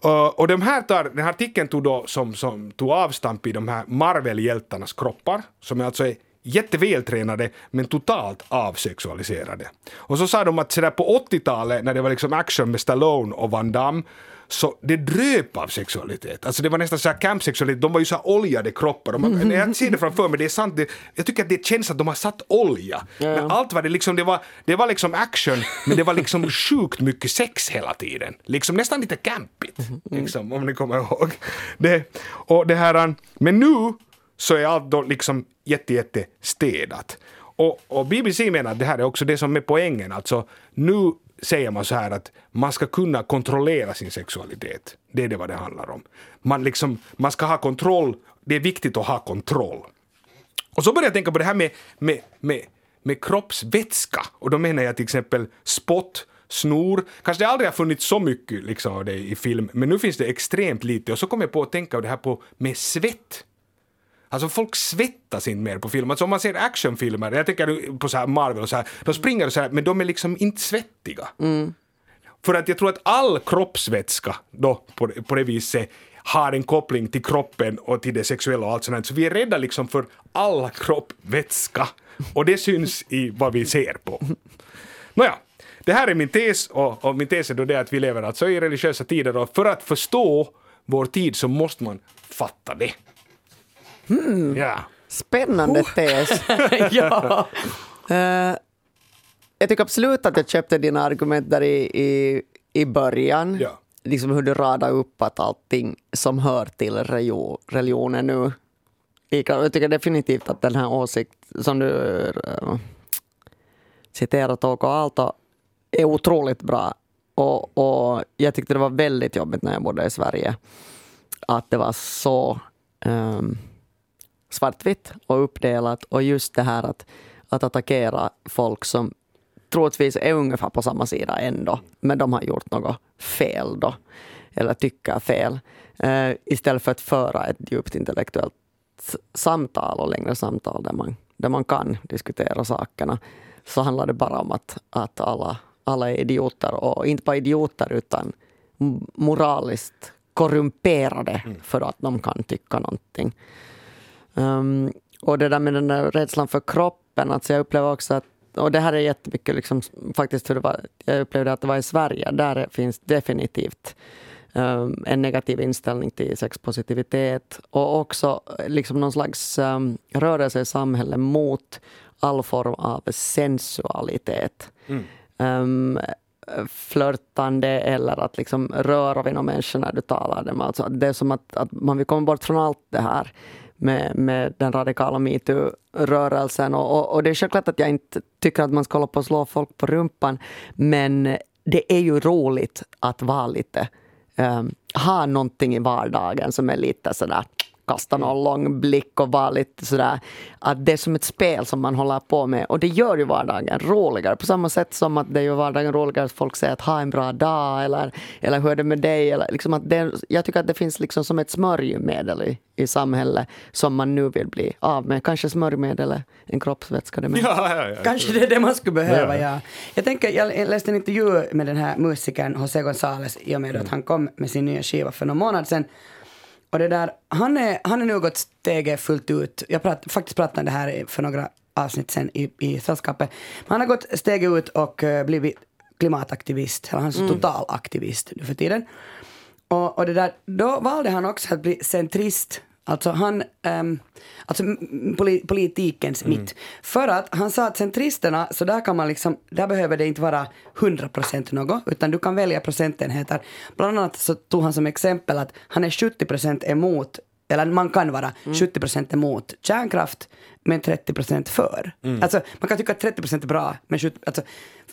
Uh, och de här tar, den här artikeln tog, då som, som tog avstamp i de här Marvel-hjältarnas kroppar, som är alltså är jättevältränade men totalt avsexualiserade. Och så sa de att sådär på 80-talet när det var liksom action med Stallone och Van Damme så det dröp av sexualitet. Alltså det var nästan så här campsexualitet, de var ju så här oljade kroppar. De, när jag ser det framför mig, det är sant, det, jag tycker att det känns att de har satt olja. Men allt var det liksom, det var, det var liksom action, men det var liksom sjukt mycket sex hela tiden. Liksom nästan lite campigt, liksom, om ni kommer ihåg. Det, och det här, men nu så är allt då liksom jätte, jätte städat. Och, och BBC menar att det här är också det som är poängen. Alltså, nu säger man så här att man ska kunna kontrollera sin sexualitet. Det är det vad det handlar om. Man, liksom, man ska ha kontroll. Det är viktigt att ha kontroll. Och så började jag tänka på det här med, med, med, med kroppsvätska. Och då menar jag till exempel spott, snor. Kanske det aldrig har funnits så mycket liksom, av det i film, men nu finns det extremt lite. Och så kom jag på att tänka på det här på, med svett. Alltså folk svettas inte mer på film. Alltså om man ser actionfilmer, jag tänker på så här Marvel och så här, de springer och så här, men de är liksom inte svettiga. För att jag tror att all kroppsvätska då på, på det viset har en koppling till kroppen och till det sexuella och allt sånt. här. Så vi är rädda liksom för all kroppvätska. Och det syns i vad vi ser på. Nåja, det här är min tes och, och min tes är då det att vi lever alltså i religiösa tider och för att förstå vår tid så måste man fatta det. Ja. Spännande tes. ja. Eh, jag tycker absolut att jag köpte dina argument där i, i, i början. Ja. Liksom hur du radar upp att allting som hör till religion, religionen nu. Jag tycker definitivt att den här åsikten som du uh, citerar Touko Aalto är otroligt bra. Och, och jag tyckte det var väldigt jobbigt när jag bodde i Sverige. Att det var så ehm, svartvitt och uppdelat. Och just det här att, att attackera folk som troligtvis är ungefär på samma sida ändå, men de har gjort något fel då, eller tycker fel. Eh, istället för att föra ett djupt intellektuellt samtal och längre samtal där man, där man kan diskutera sakerna, så handlar det bara om att, att alla, alla är idioter. Och inte bara idioter, utan moraliskt korrumperade för att de kan tycka någonting. Um, och det där med den där rädslan för kroppen, alltså jag upplever också att och det här är jättemycket liksom, faktiskt hur det var, jag upplevde att det var i Sverige, där finns definitivt um, en negativ inställning till sexpositivitet och också liksom någon slags um, rörelse i samhället mot all form av sensualitet. Um, flörtande eller att liksom röra vid någon människa när du talar dem. Alltså det är som att, att man vill komma bort från allt det här med, med den radikala metoo-rörelsen. Och, och, och det är självklart att jag inte tycker att man ska hålla på och slå folk på rumpan. Men det är ju roligt att vara lite, um, ha någonting i vardagen som är lite sådär kasta någon lång blick och vara lite sådär att det är som ett spel som man håller på med och det gör ju vardagen roligare på samma sätt som att det gör vardagen roligare att folk säger att ha en bra dag eller, eller hur är det med dig eller liksom att det, jag tycker att det finns liksom som ett smörjmedel i, i samhället som man nu vill bli av med. Kanske smörjmedel är en kroppsvätska det med. Ja, ja, ja. Kanske det är det man skulle behöva, Ja. ja. Jag tänker, jag läste en intervju med den här musikern José González i och med att han kom med sin nya skiva för någon månad sedan. Och det där, han är, han är nu gått steget fullt ut. Jag prat, faktiskt pratade om det här för några avsnitt sen i, i sällskapet. Han har gått steget ut och eh, blivit klimataktivist. Eller han är så total aktivist nu för tiden. Och, och det där, då valde han också att bli centrist. Alltså han, ehm, alltså poli, politikens mitt. För att han sa att centristerna, så där kan man liksom, där behöver det inte vara 100% något, utan du kan välja procentenheter. Bland annat så tog han som exempel att han är 70% emot, eller man kan vara 70% emot kärnkraft, men 30% för. Alltså man kan tycka att 30% är bra, men 70, alltså,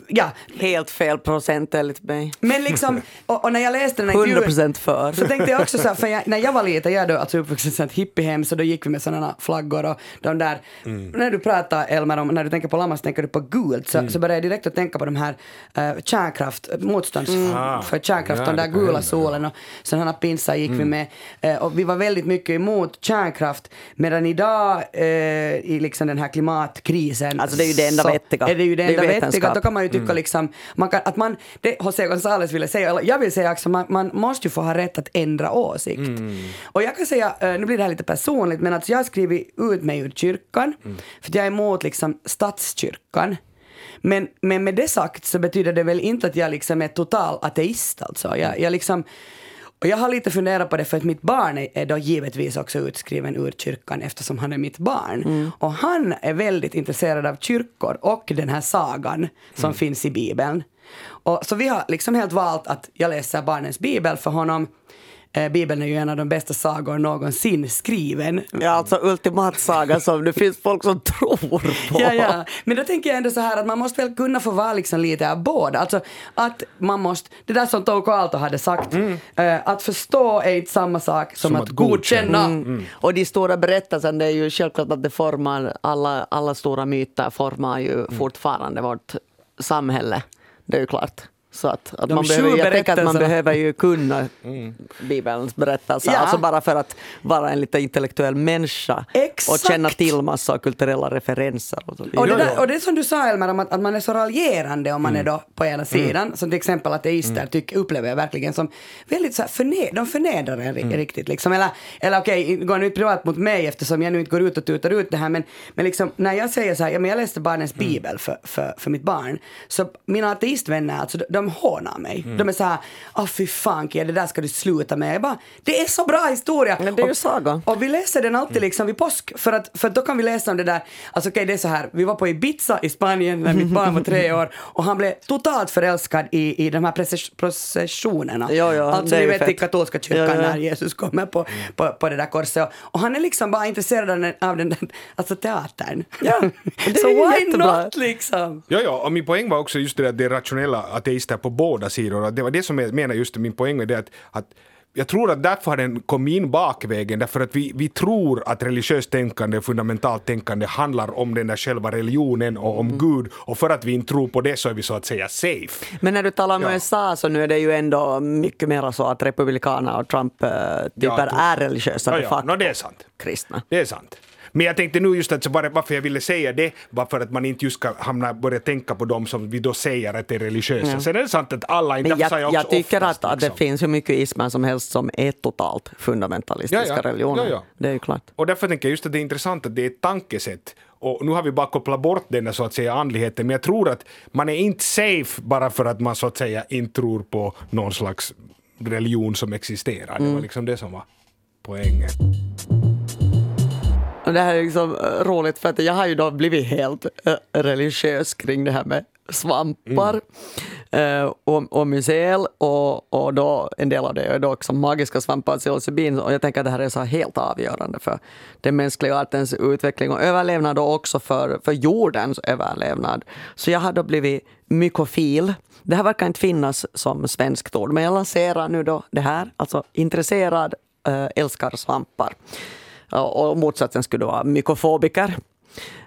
ja. Helt fel procent enligt mig. Men liksom, och, och när jag läste den här 100 intervjun- procent för. så tänkte jag också så här, för jag, när jag var liten, jag är då alltså uppvuxen i ett sånt hippiehem, så då gick vi med sådana flaggor och de där, när du pratar Elmer om, när du tänker på Lammas tänker du på gult, så, så började jag direkt att tänka på de här uh, kärnkraft, motstånds Ah. för kärnkraft, Ja, de där gula hända, solen och sådana pinsar gick vi med. Eh, och vi var väldigt mycket emot kärnkraft, medan idag, eh, i liksom den här klimatkrisen. Alltså, det är ju det enda så vettiga. Är det ju det är enda ju vettiga. Då kan man ju tycka liksom, man kan, att man, det José González ville säga, eller jag vill säga också, man, man måste ju få ha rätt att ändra åsikt. Och jag kan säga, eh, nu blir det här lite personligt, men att jag har skrivit ut mig ur kyrkan, för att jag är emot liksom statskyrkan. Men, men med det sagt så betyder det väl inte att jag liksom är total ateist alltså. Jag, jag liksom, och jag har lite funderat på det för att mitt barn är, är då givetvis också utskriven ur kyrkan eftersom han är mitt barn. Och han är väldigt intresserad av kyrkor och den här sagan som finns i Bibeln. Och, så vi har liksom helt valt att jag läser barnens bibel för honom. Eh, Bibeln är ju en av de bästa sagor någonsin skriven. Ja, alltså ultimatsaga som det finns folk som tror på. Ja, ja. Men då tänker jag ändå så här att man måste väl kunna få vara liksom lite av båda. Alltså att man måste, det där som Touko Aalto hade sagt, eh, att förstå är inte samma sak som, Som att, att godkänna. godkänna. Och de stora berättelserna, det är ju självklart att det formar, alla, alla stora myter formar ju fortfarande vårt samhälle. Det är ju klart. Så att, att man behöver, jag tänker att man behöver ju kunna Bibelns berättelser, Ja. alltså bara för att vara en lite intellektuell människa Exakt. och känna till massa kulturella referenser. Och, så. Och det, där, och det som du sa Elmer, om att, att man är så raljerande om man är då på ena sidan, som till exempel ateister tycker, upplever jag verkligen som väldigt så här förne, de förnedrar en ri- riktigt liksom. Eller, eller okej, går nu privat mot mig eftersom jag nu inte går ut och tutar ut det här, men, men liksom när jag säger så här, ja men jag läste barnens bibel för, för, för mitt barn, så mina ateistvänner, alltså de, de hånar mig. De är så här, åh fy fan Kia, det där ska du sluta med. Jag bara, det är så bra historia! Men det är ju Och- saga. och vi läser den alltid liksom vid påsk, för, att, för att då kan vi läsa om det där, alltså okej det är så här, vi var på Ibiza i Spanien när mitt barn var tre år och han blev totalt förälskad i, i de här process- processionerna. Ja, ja, alltså det är ni vet i katolska kyrkan Ja, ja. när Jesus kommer på, på, på det där korset. Och, och han är liksom bara intresserad av den, av den där, alltså teatern. Ja, det så är why jättebra. not liksom? Ja, ja, och min poäng var också just det att det är rationella ateister på båda sidor. Det var det som jag menar just min poäng med det att, att jag tror att därför har den kommit in bakvägen, därför att vi, vi tror att religiöst tänkande, fundamentalt tänkande handlar om den där själva religionen och om Gud, och för att vi inte tror på det så är vi så att säga safe. Men när du talar om Ja. USA så nu är det ju ändå mycket mer så att republikaner och Trump-typer Ja, tro- är religiösa Ja, de ja, facto no, det är sant. kristna. Det är sant. Men jag tänkte nu just att var, varför jag ville säga det var för att man inte just ska hamna, börja tänka på dem som vi då säger att är religiösa. Sen är det sant att alla inte, Men jag, jag också tycker oftast, att, att det liksom. finns hur mycket ismer som helst som är totalt fundamentalistiska Ja, ja. religioner. Ja, ja. Det är ju klart. Och därför tänker jag just att det är intressant att det är ett tankesätt. Och nu har vi bara kopplat bort den där så att säga andligheten, men jag tror att man är inte safe bara för att man så att säga inte tror på någon slags religion som existerar. Det var Mm. liksom det som var poängen. Och det här är liksom eh, roligt för att jag har ju då blivit helt eh, religiös kring det här med svampar mm. och, och mycel och, och då en del av det är då också magiska svampar, psilocybin och jag tänker att det här är så helt avgörande för den mänskliga artens utveckling och överlevnad och också för, för jordens överlevnad. Så jag har då blivit mykofil. Det här verkar inte finnas som svenskt ord men jag lanserar nu då det här, alltså intresserad, älskar svampar. Och motsatsen skulle vara mykofobiker.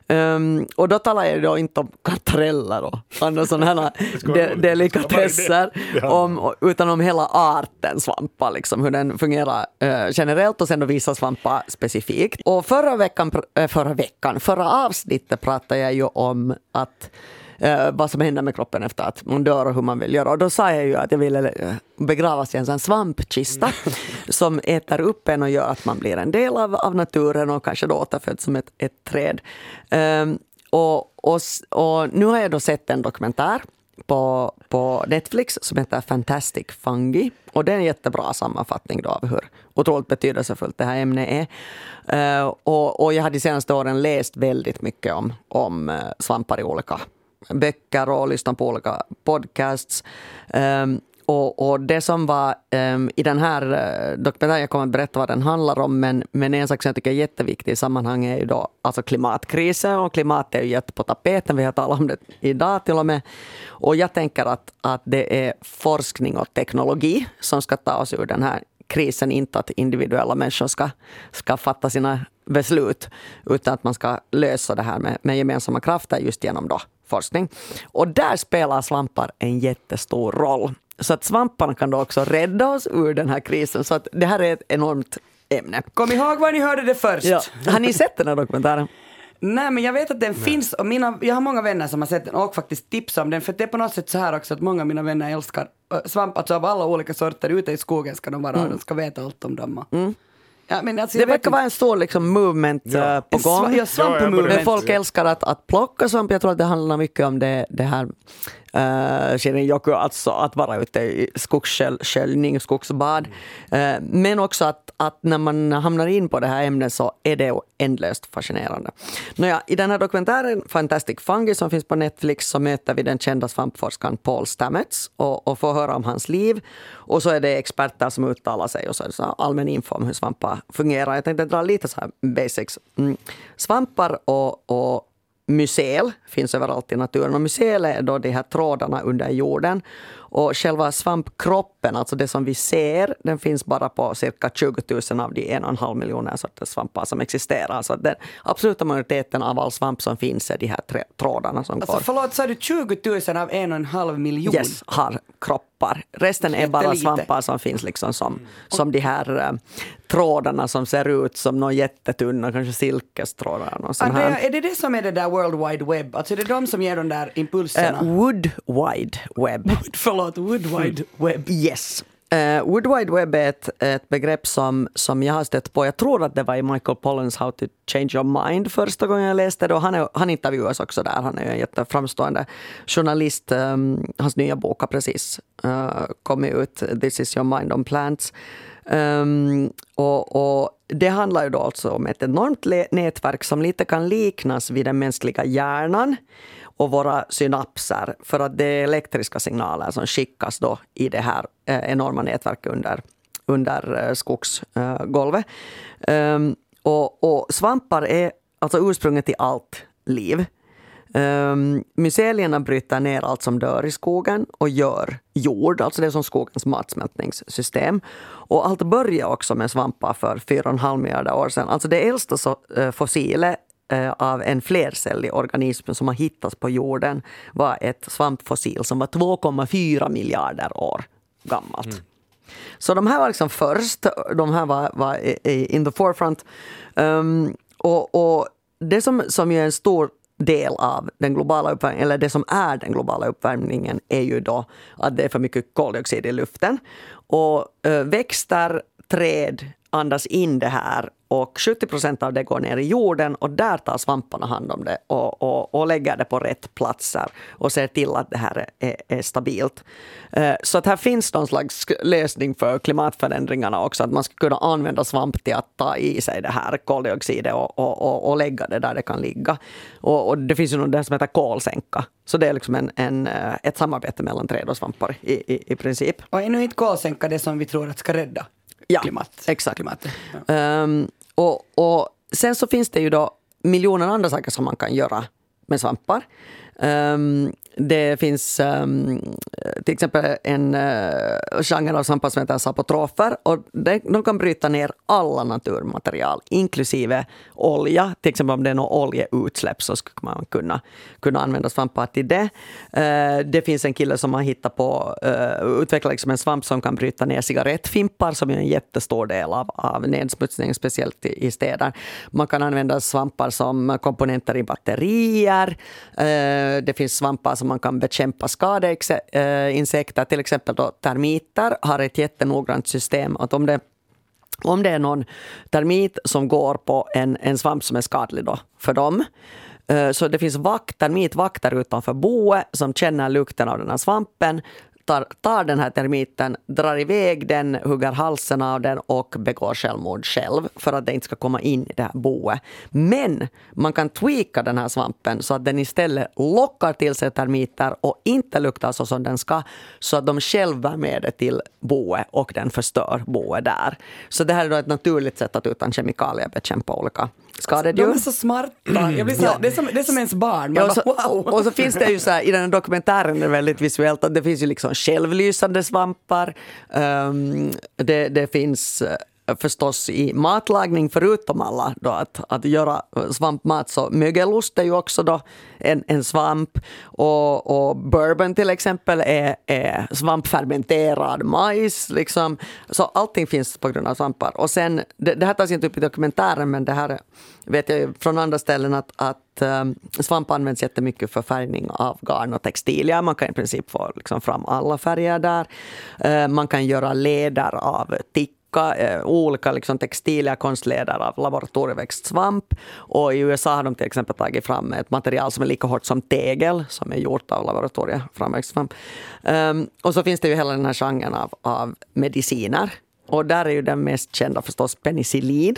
Um, och då talar jag då inte om kantareller och andra sådana de, delikatesser, om, utan om hela arten svampar, liksom, hur den fungerar eh, generellt och sen då vissa svampar specifikt. Och förra veckan, eh, förra veckan, förra avsnittet pratade jag ju om att eh, vad som händer med kroppen efter att man dör och hur man vill göra. Och då sa jag ju att jag ville eh, begravas i en sån svampkista som äter upp en och gör att man blir en del av, av naturen och kanske då återföds som ett, ett träd. Ehm, och, och, och nu har jag då sett en dokumentär på, på Netflix som heter Fantastic Fungi. Och det är en jättebra sammanfattning då av hur otroligt betydelsefullt det här ämnet är. Eh, och, och jag har de senaste åren läst väldigt mycket om, om eh, svampar i olika böcker och lyssna på olika podcasts. Um, och, och det som var um, i den här eh, dokumentären, jag kommer att berätta vad den handlar om, men, men en sak som jag tycker är jätteviktig i sammanhanget är ju då alltså klimatkrisen och klimatet är ju jätte på tapeten, vi har talat om det idag till och med. Och jag tänker att, att det är forskning och teknologi som ska ta oss ur den här krisen, inte att individuella människor ska, ska fatta sina beslut, utan att man ska lösa det här med, med gemensamma krafter just genom då forskning. Och där spelar svampar en jättestor roll. Så att svamparna kan då också rädda oss ur den här krisen. Så att det här är ett enormt ämne. Kom ihåg var ni hörde det först. Ja. Har ni sett den här dokumentären? Nej, men jag vet att den finns och mina, jag har många vänner som har sett den och faktiskt tipsat om den. För det är på något sätt så här också att många av mina vänner älskar äh, svamp, alltså av alla olika sorter. Ute i skogen ska de vara och de ska veta allt om dem. Ja, men alltså, Det verkar vara en stor liksom, movement Ja. eh, på gång. ja, svamp-movement. Men folk älskar att, att plocka svamp. Jag tror att det handlar mycket om det, det här uh, Shirin-yoku, alltså att vara ute i skogssköljning, skogsbad. Eh, men också att, att när man hamnar in på det här ämnet så är det ändlöst fascinerande. Nåja, I den här dokumentären Fantastic Fungi som finns på Netflix så möter vi den kända svampforskaren Paul Stamets och, och får höra om hans liv. Och så är det experter som uttalar sig och så är det så allmän info om hur svampar fungerar. Jag tänkte dra lite så här basics. Mm. Svampar och, och mycel finns överallt i naturen. Och mycel är då de här trådarna under jorden. Och själva svampkroppen, alltså det som vi ser, den finns bara på cirka 20 000 av de en och en halv miljoner sorters svampar som existerar. Så den absoluta majoriteten av all svamp som finns är de här trådarna som Alltså går. förlåt, sa du 20 000 av en och en halv miljon? Yes, har kroppar. Resten är bara svampar som finns liksom som, som de här eh, trådarna som ser ut som några jättetunna, kanske silkestrådar. sån här. är det det som är det där World Wide Web? Alltså är det de som ger de där impulserna? Eh, Wood Wide Web. Förlåt, Wood Wide Web. Yes. Uh, Wood Wide Web är ett, ett begrepp som, som jag har stött på. Jag tror att det var i Michael Pollens How to Change Your Mind första gången jag läste det. Och han, är, han intervjuas också där. Han är ju en jätteframstående journalist. Um, hans nya bok har precis uh, kommit ut. This is your mind on plants. Um, och, och det handlar ju då alltså om ett enormt nätverk som lite kan liknas vid den mänskliga hjärnan och våra synapser för att det är elektriska signaler som skickas då i det här eh, enorma nätverket under, under eh, skogsgolvet. Um, och, och svampar är alltså ursprunget till allt liv. Um, mycelierna bryter ner allt som dör i skogen och gör jord, alltså det är som skogens matsmältningssystem. Och allt började också med svampar för 4,5 miljarder år sedan. Alltså det äldsta eh, fossilet av en flercellig organism som har hittats på jorden var ett svampfossil som var 2,4 miljarder år gammalt. Så de här var liksom först, de här var, var in the forefront. Um, och, och det som, som är en stor del av den globala uppvärmningen, eller det som är den globala uppvärmningen, är ju då att det är för mycket koldioxid i luften. Och eh, växter, träd andas in det här och 70 procent av det går ner i jorden och där tar svamparna hand om det och, och, och lägger det på rätt platser och ser till att det här är, är, stabilt. Eh, så att här finns någon slags lösning för klimatförändringarna också, att man ska kunna använda svamp till att ta i sig det här koldioxidet och, och, och, och lägga det där det kan ligga. Och, och det finns ju något som heter kolsänka, så det är liksom en, en, eh, ett samarbete mellan träd och svampar i, i, i princip. Och ännu inte kolsänka det som vi tror att ska rädda Ja, klimat. exakt. klimatet. Ja. Ehm, och, och sen så finns det ju då miljoner andra saker som man kan göra med svampar. Ehm, det finns um, till exempel en uh, genre av svampar som heter sapotrofer. Och de, de kan bryta ner alla naturmaterial, inklusive olja. Till exempel om det är något oljeutsläpp så skulle man kunna, kunna använda svampar till det. Uh, det finns en kille som har hittat på, uh, utvecklat liksom en svamp som kan bryta ner cigarettfimpar som är en jättestor del av, av nedsmutsningen, speciellt i, i städer. Man kan använda svampar som komponenter i batterier. Uh, det finns svampar som man kan bekämpa skadeinsekter, till exempel då termiter har ett jättenoggrant system. Att om det om det är någon termit som går på en, en svamp som är skadlig då för dem, eh, så det finns vakt, termitvakter utanför boet som känner lukten av den här svampen, tar, tar den här termiten, drar iväg den, hugger halsen av den och begår självmord själv för att det inte ska komma in i det här boet. Men man kan tweaka den här svampen så att den istället lockar till sig termiter och inte luktar så som den ska, så att de själva är med det till boet och den förstör boet där. Så det här är då ett naturligt sätt att utan kemikalier bekämpa olika skadedjur. De är så smarta. Jag blir så, det, är som, det är som ens barn. Man Ja, och, så, bara, wow. och så finns det ju så här, i den här dokumentären är väldigt visuellt att det finns ju liksom självlysande svampar. Um, det, det finns förstås i matlagning, förutom alla då att, att göra svampmat. Så mögelost är ju också då en, en svamp. Och, och bourbon till exempel är, är svampfermenterad majs. Liksom. Så allting finns på grund av svampar. Och sen, det, det här tas inte upp i dokumentären, men det här vet jag ju från andra ställen att, att um, svamp används jättemycket för färgning av garn och textilier. Man kan i princip få liksom, fram alla färger där. Uh, man kan göra leder av tick eh, olika liksom, textilier, konstleder av laboratorieväxt svamp. Och i USA har de till exempel tagit fram ett material som är lika hårt som tegel, som är gjort av laboratorieframväxt svamp. Um, ehm, och så finns det ju hela den här genren av, av mediciner. Och där är ju den mest kända förstås penicillin.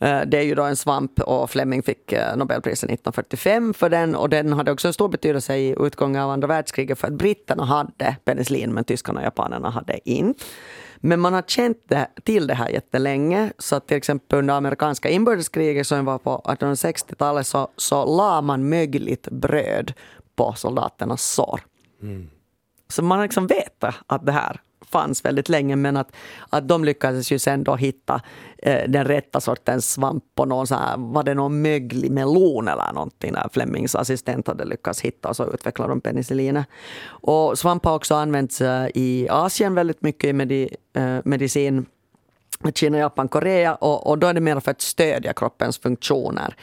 Eh, det är ju då en svamp och Fleming fick eh, Nobelpriset 1945 för den och den hade också en stor betydelse i utgången av andra världskriget för att britterna hade penicillin men tyskarna och japanerna hade inte. Men man har känt det, till det här jättelänge. Så att till exempel under amerikanska inbördeskriget som var på 1860-talet så, så la man mögligt bröd på soldaternas sår. Mm. Så man liksom vet att det här fanns väldigt länge men att, att de lyckades ju sen då hitta eh, den rätta sortens svamp på någon så här, var det någon möglig melon eller någonting där Flemings assistent hade lyckats hitta och så utvecklade de penicillinet. Och svamp har också använts eh, i Asien väldigt mycket i medi, eh, medicin. Kina, Japan, Korea och, och då är det mer för att stödja kroppens funktioner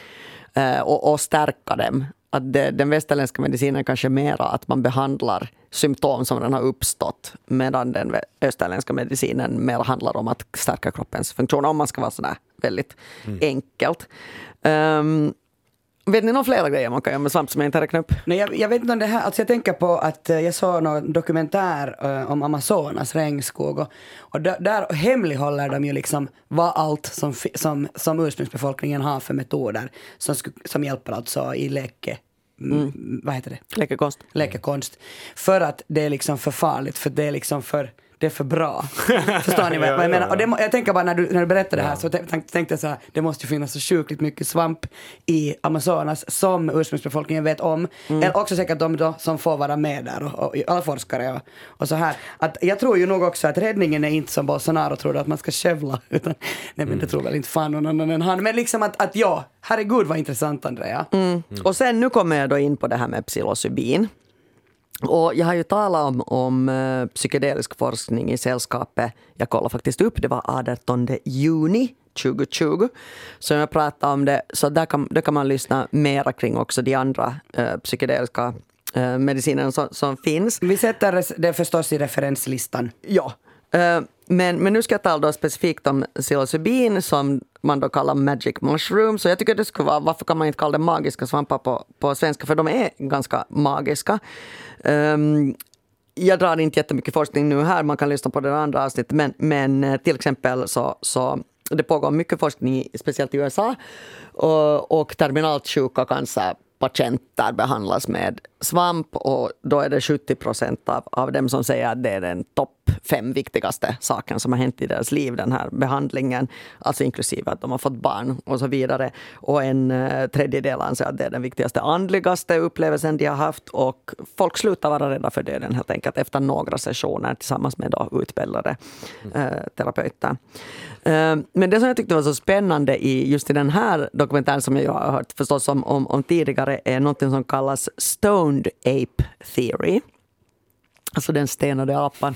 eh, och, och stärka dem att det, den västerländska medicinen kanske mera att man behandlar symptom som redan har uppstått medan den österländska medicinen mer handlar om att stärka kroppens funktioner om man ska vara sådär väldigt mm. enkelt. Um, Vet ni några flera grejer man kan göra med svamp som jag inte räknat upp? Nej, jag, jag, vet inte om det här, alltså jag tänker på att eh, jag såg någon dokumentär uh, om Amazonas regnskog och, och där, där hemlighåller de ju liksom vad allt som, som, som ursprungsbefolkningen har för metoder som, som hjälper alltså i läke mm. vad heter det? Läkekonst. Läkekonst. För att det är liksom för farligt, för det är liksom för det är för bra. Förstår ni vad jag menar? Och det, jag tänker bara när du, när du berättade det här så tänkte jag så här, det måste ju finnas så sjukligt mycket svamp i Amazonas som ursprungsbefolkningen vet om. Mm. Eller också säkert de då som får vara med där och, och alla forskare och, och, så här. Att jag tror ju nog också att räddningen är inte som Bolsonaro trodde att man ska skövla. Utan, nej men mm. det tror väl inte fan någon annan än han. Men liksom att, att ja, herregud vad intressant Andrea. Mm. mm. Och sen nu kommer jag då in på det här med psilocybin. Och jag har ju talat om, om uh, psykedelisk forskning i sällskapet. Jag kollade faktiskt upp, det var 18 juni 2020 som jag pratade om det. Så där kan, där kan man lyssna mera kring också de andra uh, psykedeliska uh, medicinerna som, som, finns. Vi sätter det förstås i referenslistan. Ja. Eh, men, men nu ska jag tala då specifikt om psilocybin som man då kallar magic mushroom. Så jag tycker det skulle vara, varför kan man inte kalla det magiska svampar på, på svenska? För de är ganska magiska. Um, jag drar inte jättemycket forskning nu här, man kan lyssna på det andra avsnittet. Men, men eh, till exempel så, så det pågår mycket forskning, speciellt i USA. Och, och terminalt sjuka cancerpatienter behandlas med svamp och då är det 70 procent av, av dem som säger att det är den topp fem viktigaste saken som har hänt i deras liv, den här behandlingen. Alltså inklusive att de har fått barn och så vidare. Och en eh, tredjedel anser att det är den viktigaste andligaste upplevelsen de har haft. Och folk slutar vara rädda för döden helt enkelt efter några sessioner tillsammans med då utbildade uh, terapeuter. Eh, men det som jag tyckte var så spännande i just i den här dokumentären som jag har hört förstås om, om, om tidigare är något som kallas stone Stoned Ape Theory. Alltså den stenade apan.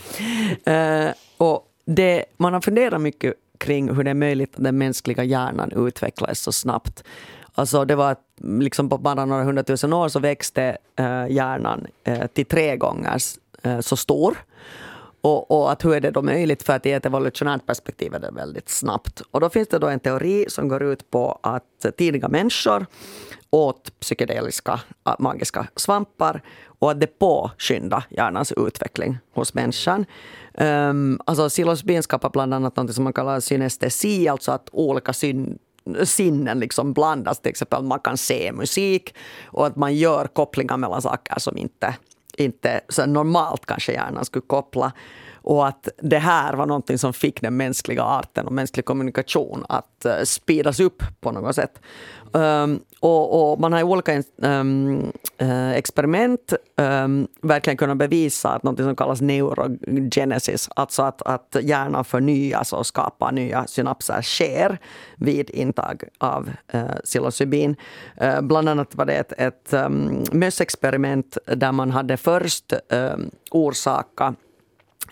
Uh, och det, man har funderat mycket kring hur det är möjligt att den mänskliga hjärnan utvecklades så snabbt. Alltså det var liksom på bara några hundratusen år så växte eh, hjärnan eh, till tre gånger eh, så stor. Och, och, att hur är det då möjligt? För att i ett evolutionärt perspektiv är det väldigt snabbt. Och då finns det då en teori som går ut på att tidiga människor åt psykedeliska äh, magiska svampar och att det påskyndar hjärnans utveckling hos människan. Um, alltså psilocybin skapar bland annat något som man kallar synestesi, alltså att olika syn sinnen liksom blandas. Till exempel att man kan se musik och att man gör kopplingar mellan saker som inte, inte så normalt kanske hjärnan skulle koppla. Och att det här var någonting som fick den mänskliga arten och mänsklig kommunikation att uh, speedas upp på något sätt. Um, och, och, man har i olika um, uh, experiment um, verkligen kunnat bevisa att något som kallas neurogenesis, alltså att, att hjärnan förnyas och skapar nya synapser, sker vid intag av uh, psilocybin. Uh, bland annat var det ett, ett um, mössexperiment där man hade först um, orsaka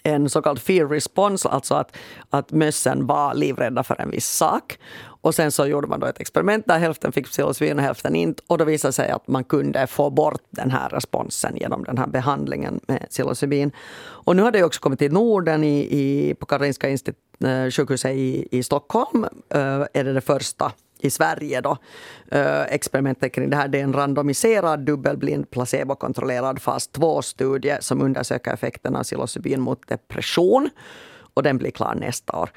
en så kallad fear response, alltså att, att mössen var livrädda för en viss sak. Och sen så gjorde man då ett experiment där hälften fick psilocybin och hälften inte. Och då visade sig att man kunde få bort den här responsen genom den här behandlingen med psilocybin. Och nu har det också kommit till Norden i, i, på Karolinska institut, eh, sjukhuset i, i Stockholm. Uh, är det det första i Sverige. Då. Eh, Experimentet kring det här det är en randomiserad dubbelblind placebokontrollerad fas 2-studie som undersöker effekten av psilocybin mot depression. Och den blir klar nästa år.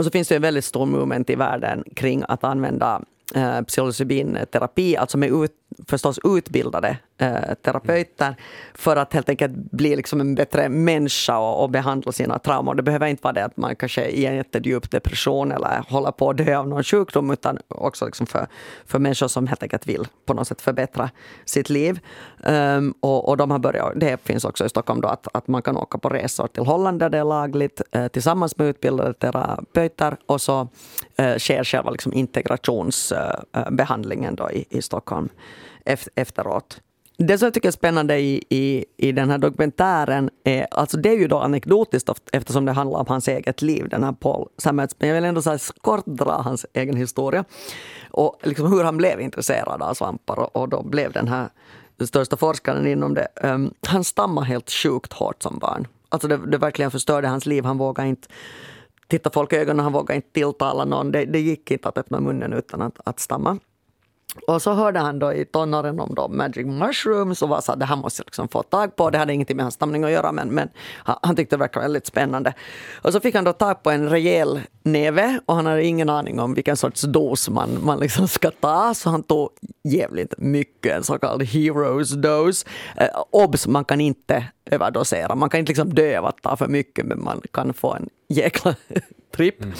Och så finns det en väldigt stor movement i världen kring att använda eh, psilocybinterapi, alltså med ut, förstås utbildade eh, terapeuter för att helt enkelt bli liksom en bättre människa och, och behandla sina trauman. Det behöver inte vara det att man kanske är i en jättedjup depression eller håller på att dö av någon sjukdom utan också liksom för, för människor som helt enkelt vill på något sätt förbättra sitt liv. Um, och, och de har börjat, det finns också i Stockholm då att, att man kan åka på resor till Holland där det är lagligt eh, tillsammans med utbildade terapeuter och så eh, sker själva liksom integrationsbehandlingen eh, eh, då i, i Stockholm efteråt. Det som jag tycker är spännande i, i, i den här dokumentären är, alltså det är ju då anekdotiskt eftersom det handlar om hans eget liv, den här Paul Samuels, men jag vill ändå så kort dra hans egen historia och liksom hur han blev intresserad av svampar och, och då blev den här största forskaren inom det. Um, han stammade helt sjukt hårt som barn. Alltså det, det verkligen förstörde hans liv. Han vågade inte titta folk i ögonen, han vågade inte tilltala någon. Det, det gick inte att öppna munnen utan att, att stamma. Och så hörde han då i tonåren om då magic mushrooms och var så att det här måste jag liksom få tag på. Det hade ingenting med hans stamning att göra men, men han, han tyckte det verkade väldigt spännande. Och så fick han då tag på en rejäl neve och han hade ingen aning om vilken sorts dos man, man liksom ska ta. Så han tog jävligt mycket, en så kallad heroes dose. Eh, obs, man kan inte överdosera. Man kan inte liksom dö av att ta för mycket men man kan få en jäkla tripp. Mm.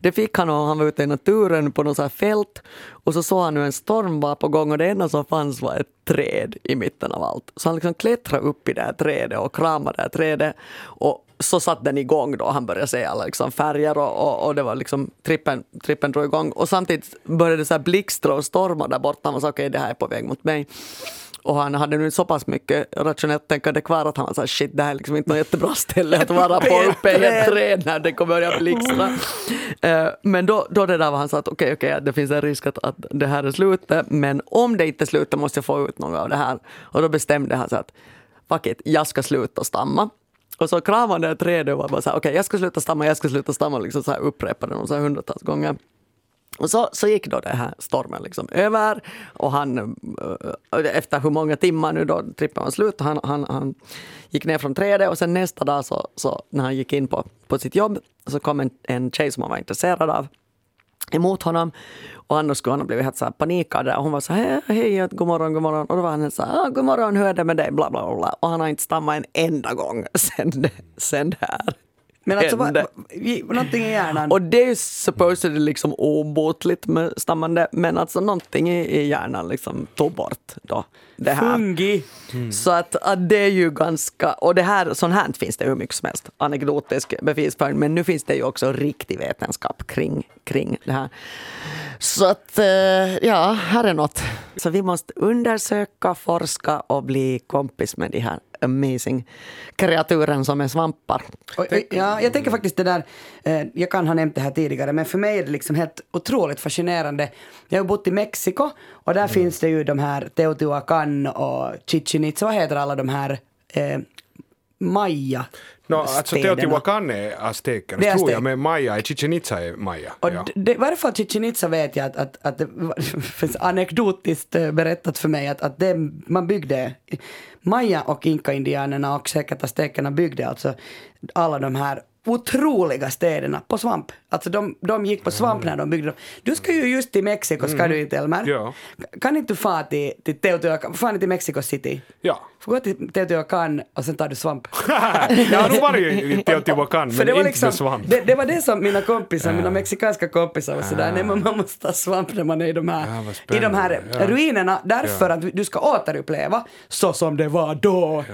Det fick han och han var ute i naturen på något så fält och så såg han nu en storm var på gång och det enda som fanns var ett träd i mitten av allt. Så han liksom klättrade upp i det här trädet och kramade det här trädet och så satt den igång då. Han började se alla liksom färger och, och, och, det var liksom trippen, trippen drog igång. Och samtidigt började det så här blixtra och storma där borta. Han var så okej, okay, det här är på väg mot mig. Och han hade nu så pass mycket rationellt tänkande kvar att han var så här, shit, det här är liksom inte något jättebra ställe att vara på uppe i ett träd när det kommer börja blixtra. Uh, men då, då det där var han sa att okej, okay, okay, det finns en risk att, att det här är slutet, men om det inte är slutet måste jag få ut något av det här. Och då bestämde han sig att fuck it, jag ska sluta stamma. Och så kramade han det trädet och var bara så här, okej, okay, jag ska sluta stamma, jag ska sluta stamma, liksom så här upprepade de så här hundratals gånger. Och så, så gick då den här stormen liksom över och han, eh, efter hur många timmar nu då trippen var slut, han, han, han gick ner från trädet och sen nästa dag så, så när han gick in på, på sitt jobb så kom en, en tjej som han var intresserad av emot honom. Och annars skulle han ha blivit helt så här panikad. Och hon var så här, hej, god morgon, god morgon. Och då var han så här, ah, god morgon, hur är det med dig? Bla, bla, bla. Och han har inte stammat en enda gång sen, sen det här men alltså, vad, någonting i hjärnan. Och det är supposedly liksom obotligt med stammande, men alltså någonting i, hjärnan liksom tog bort då det här. Fungi. Mm. Så att, att, det är ju ganska, och det här, sånt här finns det hur mycket som helst, anekdotisk bevisföring, men nu finns det ju också riktig vetenskap kring, kring det här. Så att, eh, ja, här är något. Så vi måste undersöka, forska och bli kompis med de här amazing kreaturen som är svampar. Och, ja, jag tänker faktiskt det där, eh, jag kan ha nämnt det här tidigare, men för mig är det liksom helt otroligt fascinerande. Jag har bott i Mexiko och där mm. finns det ju de här Teotihuacan och Chichen Itza, vad heter alla de här eh, Maya No, alltså Teotihuacan är aztekerna, tror aztek. jag, men Maya är Chichen Itza är Maya. Och ja. det, varför Chichen Itza vet jag att, att, att det finns anekdotiskt eh, berättat för mig att, att det, man byggde, Maya och inka-indianerna och säkert aztekerna byggde alltså alla de här otroliga städerna på svamp. Alltså de, de gick på svamp när de byggde dem. Du ska ju just till Mexiko, ska du inte Elmer? Ja. Kan inte du fara till, till Teotihuacan, fan till Mexico City? Ja. Får gå till Teotihuacan och sen tar du svamp. jag har nog varit i Teotihuacan, men det var, inte liksom, med svamp. det, det var det som mina kompisar, mina mexikanska kompisar var sådär, nej men man måste ta svamp när man är i de här, Ja, i de här. Ja. ruinerna, därför att du ska återuppleva så som det var då.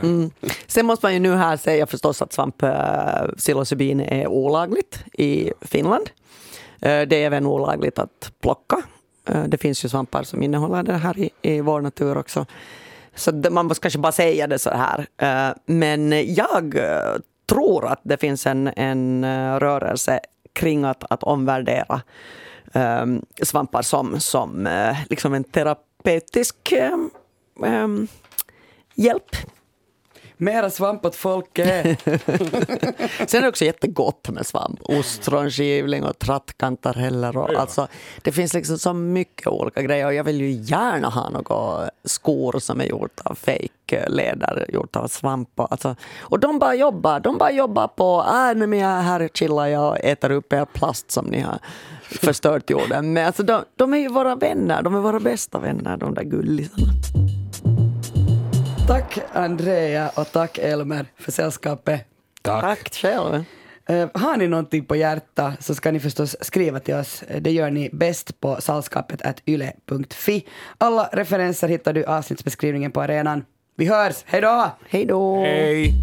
Sen måste man ju nu här säga förstås att svamp äh, psilocybin är olagligt i Finland. Finland. Eh, det är även olagligt att plocka. Eh, det finns ju svampar som innehåller det här i, i vår natur också. Så det, man måste kanske bara säga det så här. Eh, men jag tror att det finns en, en rörelse kring att, att omvärdera ehm, svampar som, som liksom en terapeutisk ehm, ehm, hjälp Mera svamp åt folket. Sen är det också jättegott med svamp. Ostronskivling och trattkantareller. Och, alltså, det finns liksom så mycket olika grejer. Och jag vill ju gärna ha några skor som är gjort av fake läder, gjort av svamp. Och, alltså, och de bara jobbar. De bara jobbar på, äh, nu men jag är här chillar jag och äter upp er plast som ni har förstört jorden. Men alltså, de, de är ju våra vänner. De är våra bästa vänner, de där gullisarna. Tack Andrea och tack Elmer för sällskapet. Tack. Tack själv. Eh, har ni någonting på hjärta så ska ni förstås skriva till oss. Det gör ni bäst på salskapet.yle.fi. Alla referenser hittar du i avsnittsbeskrivningen på arenan. Vi hörs, hej då! Hej då! Hej!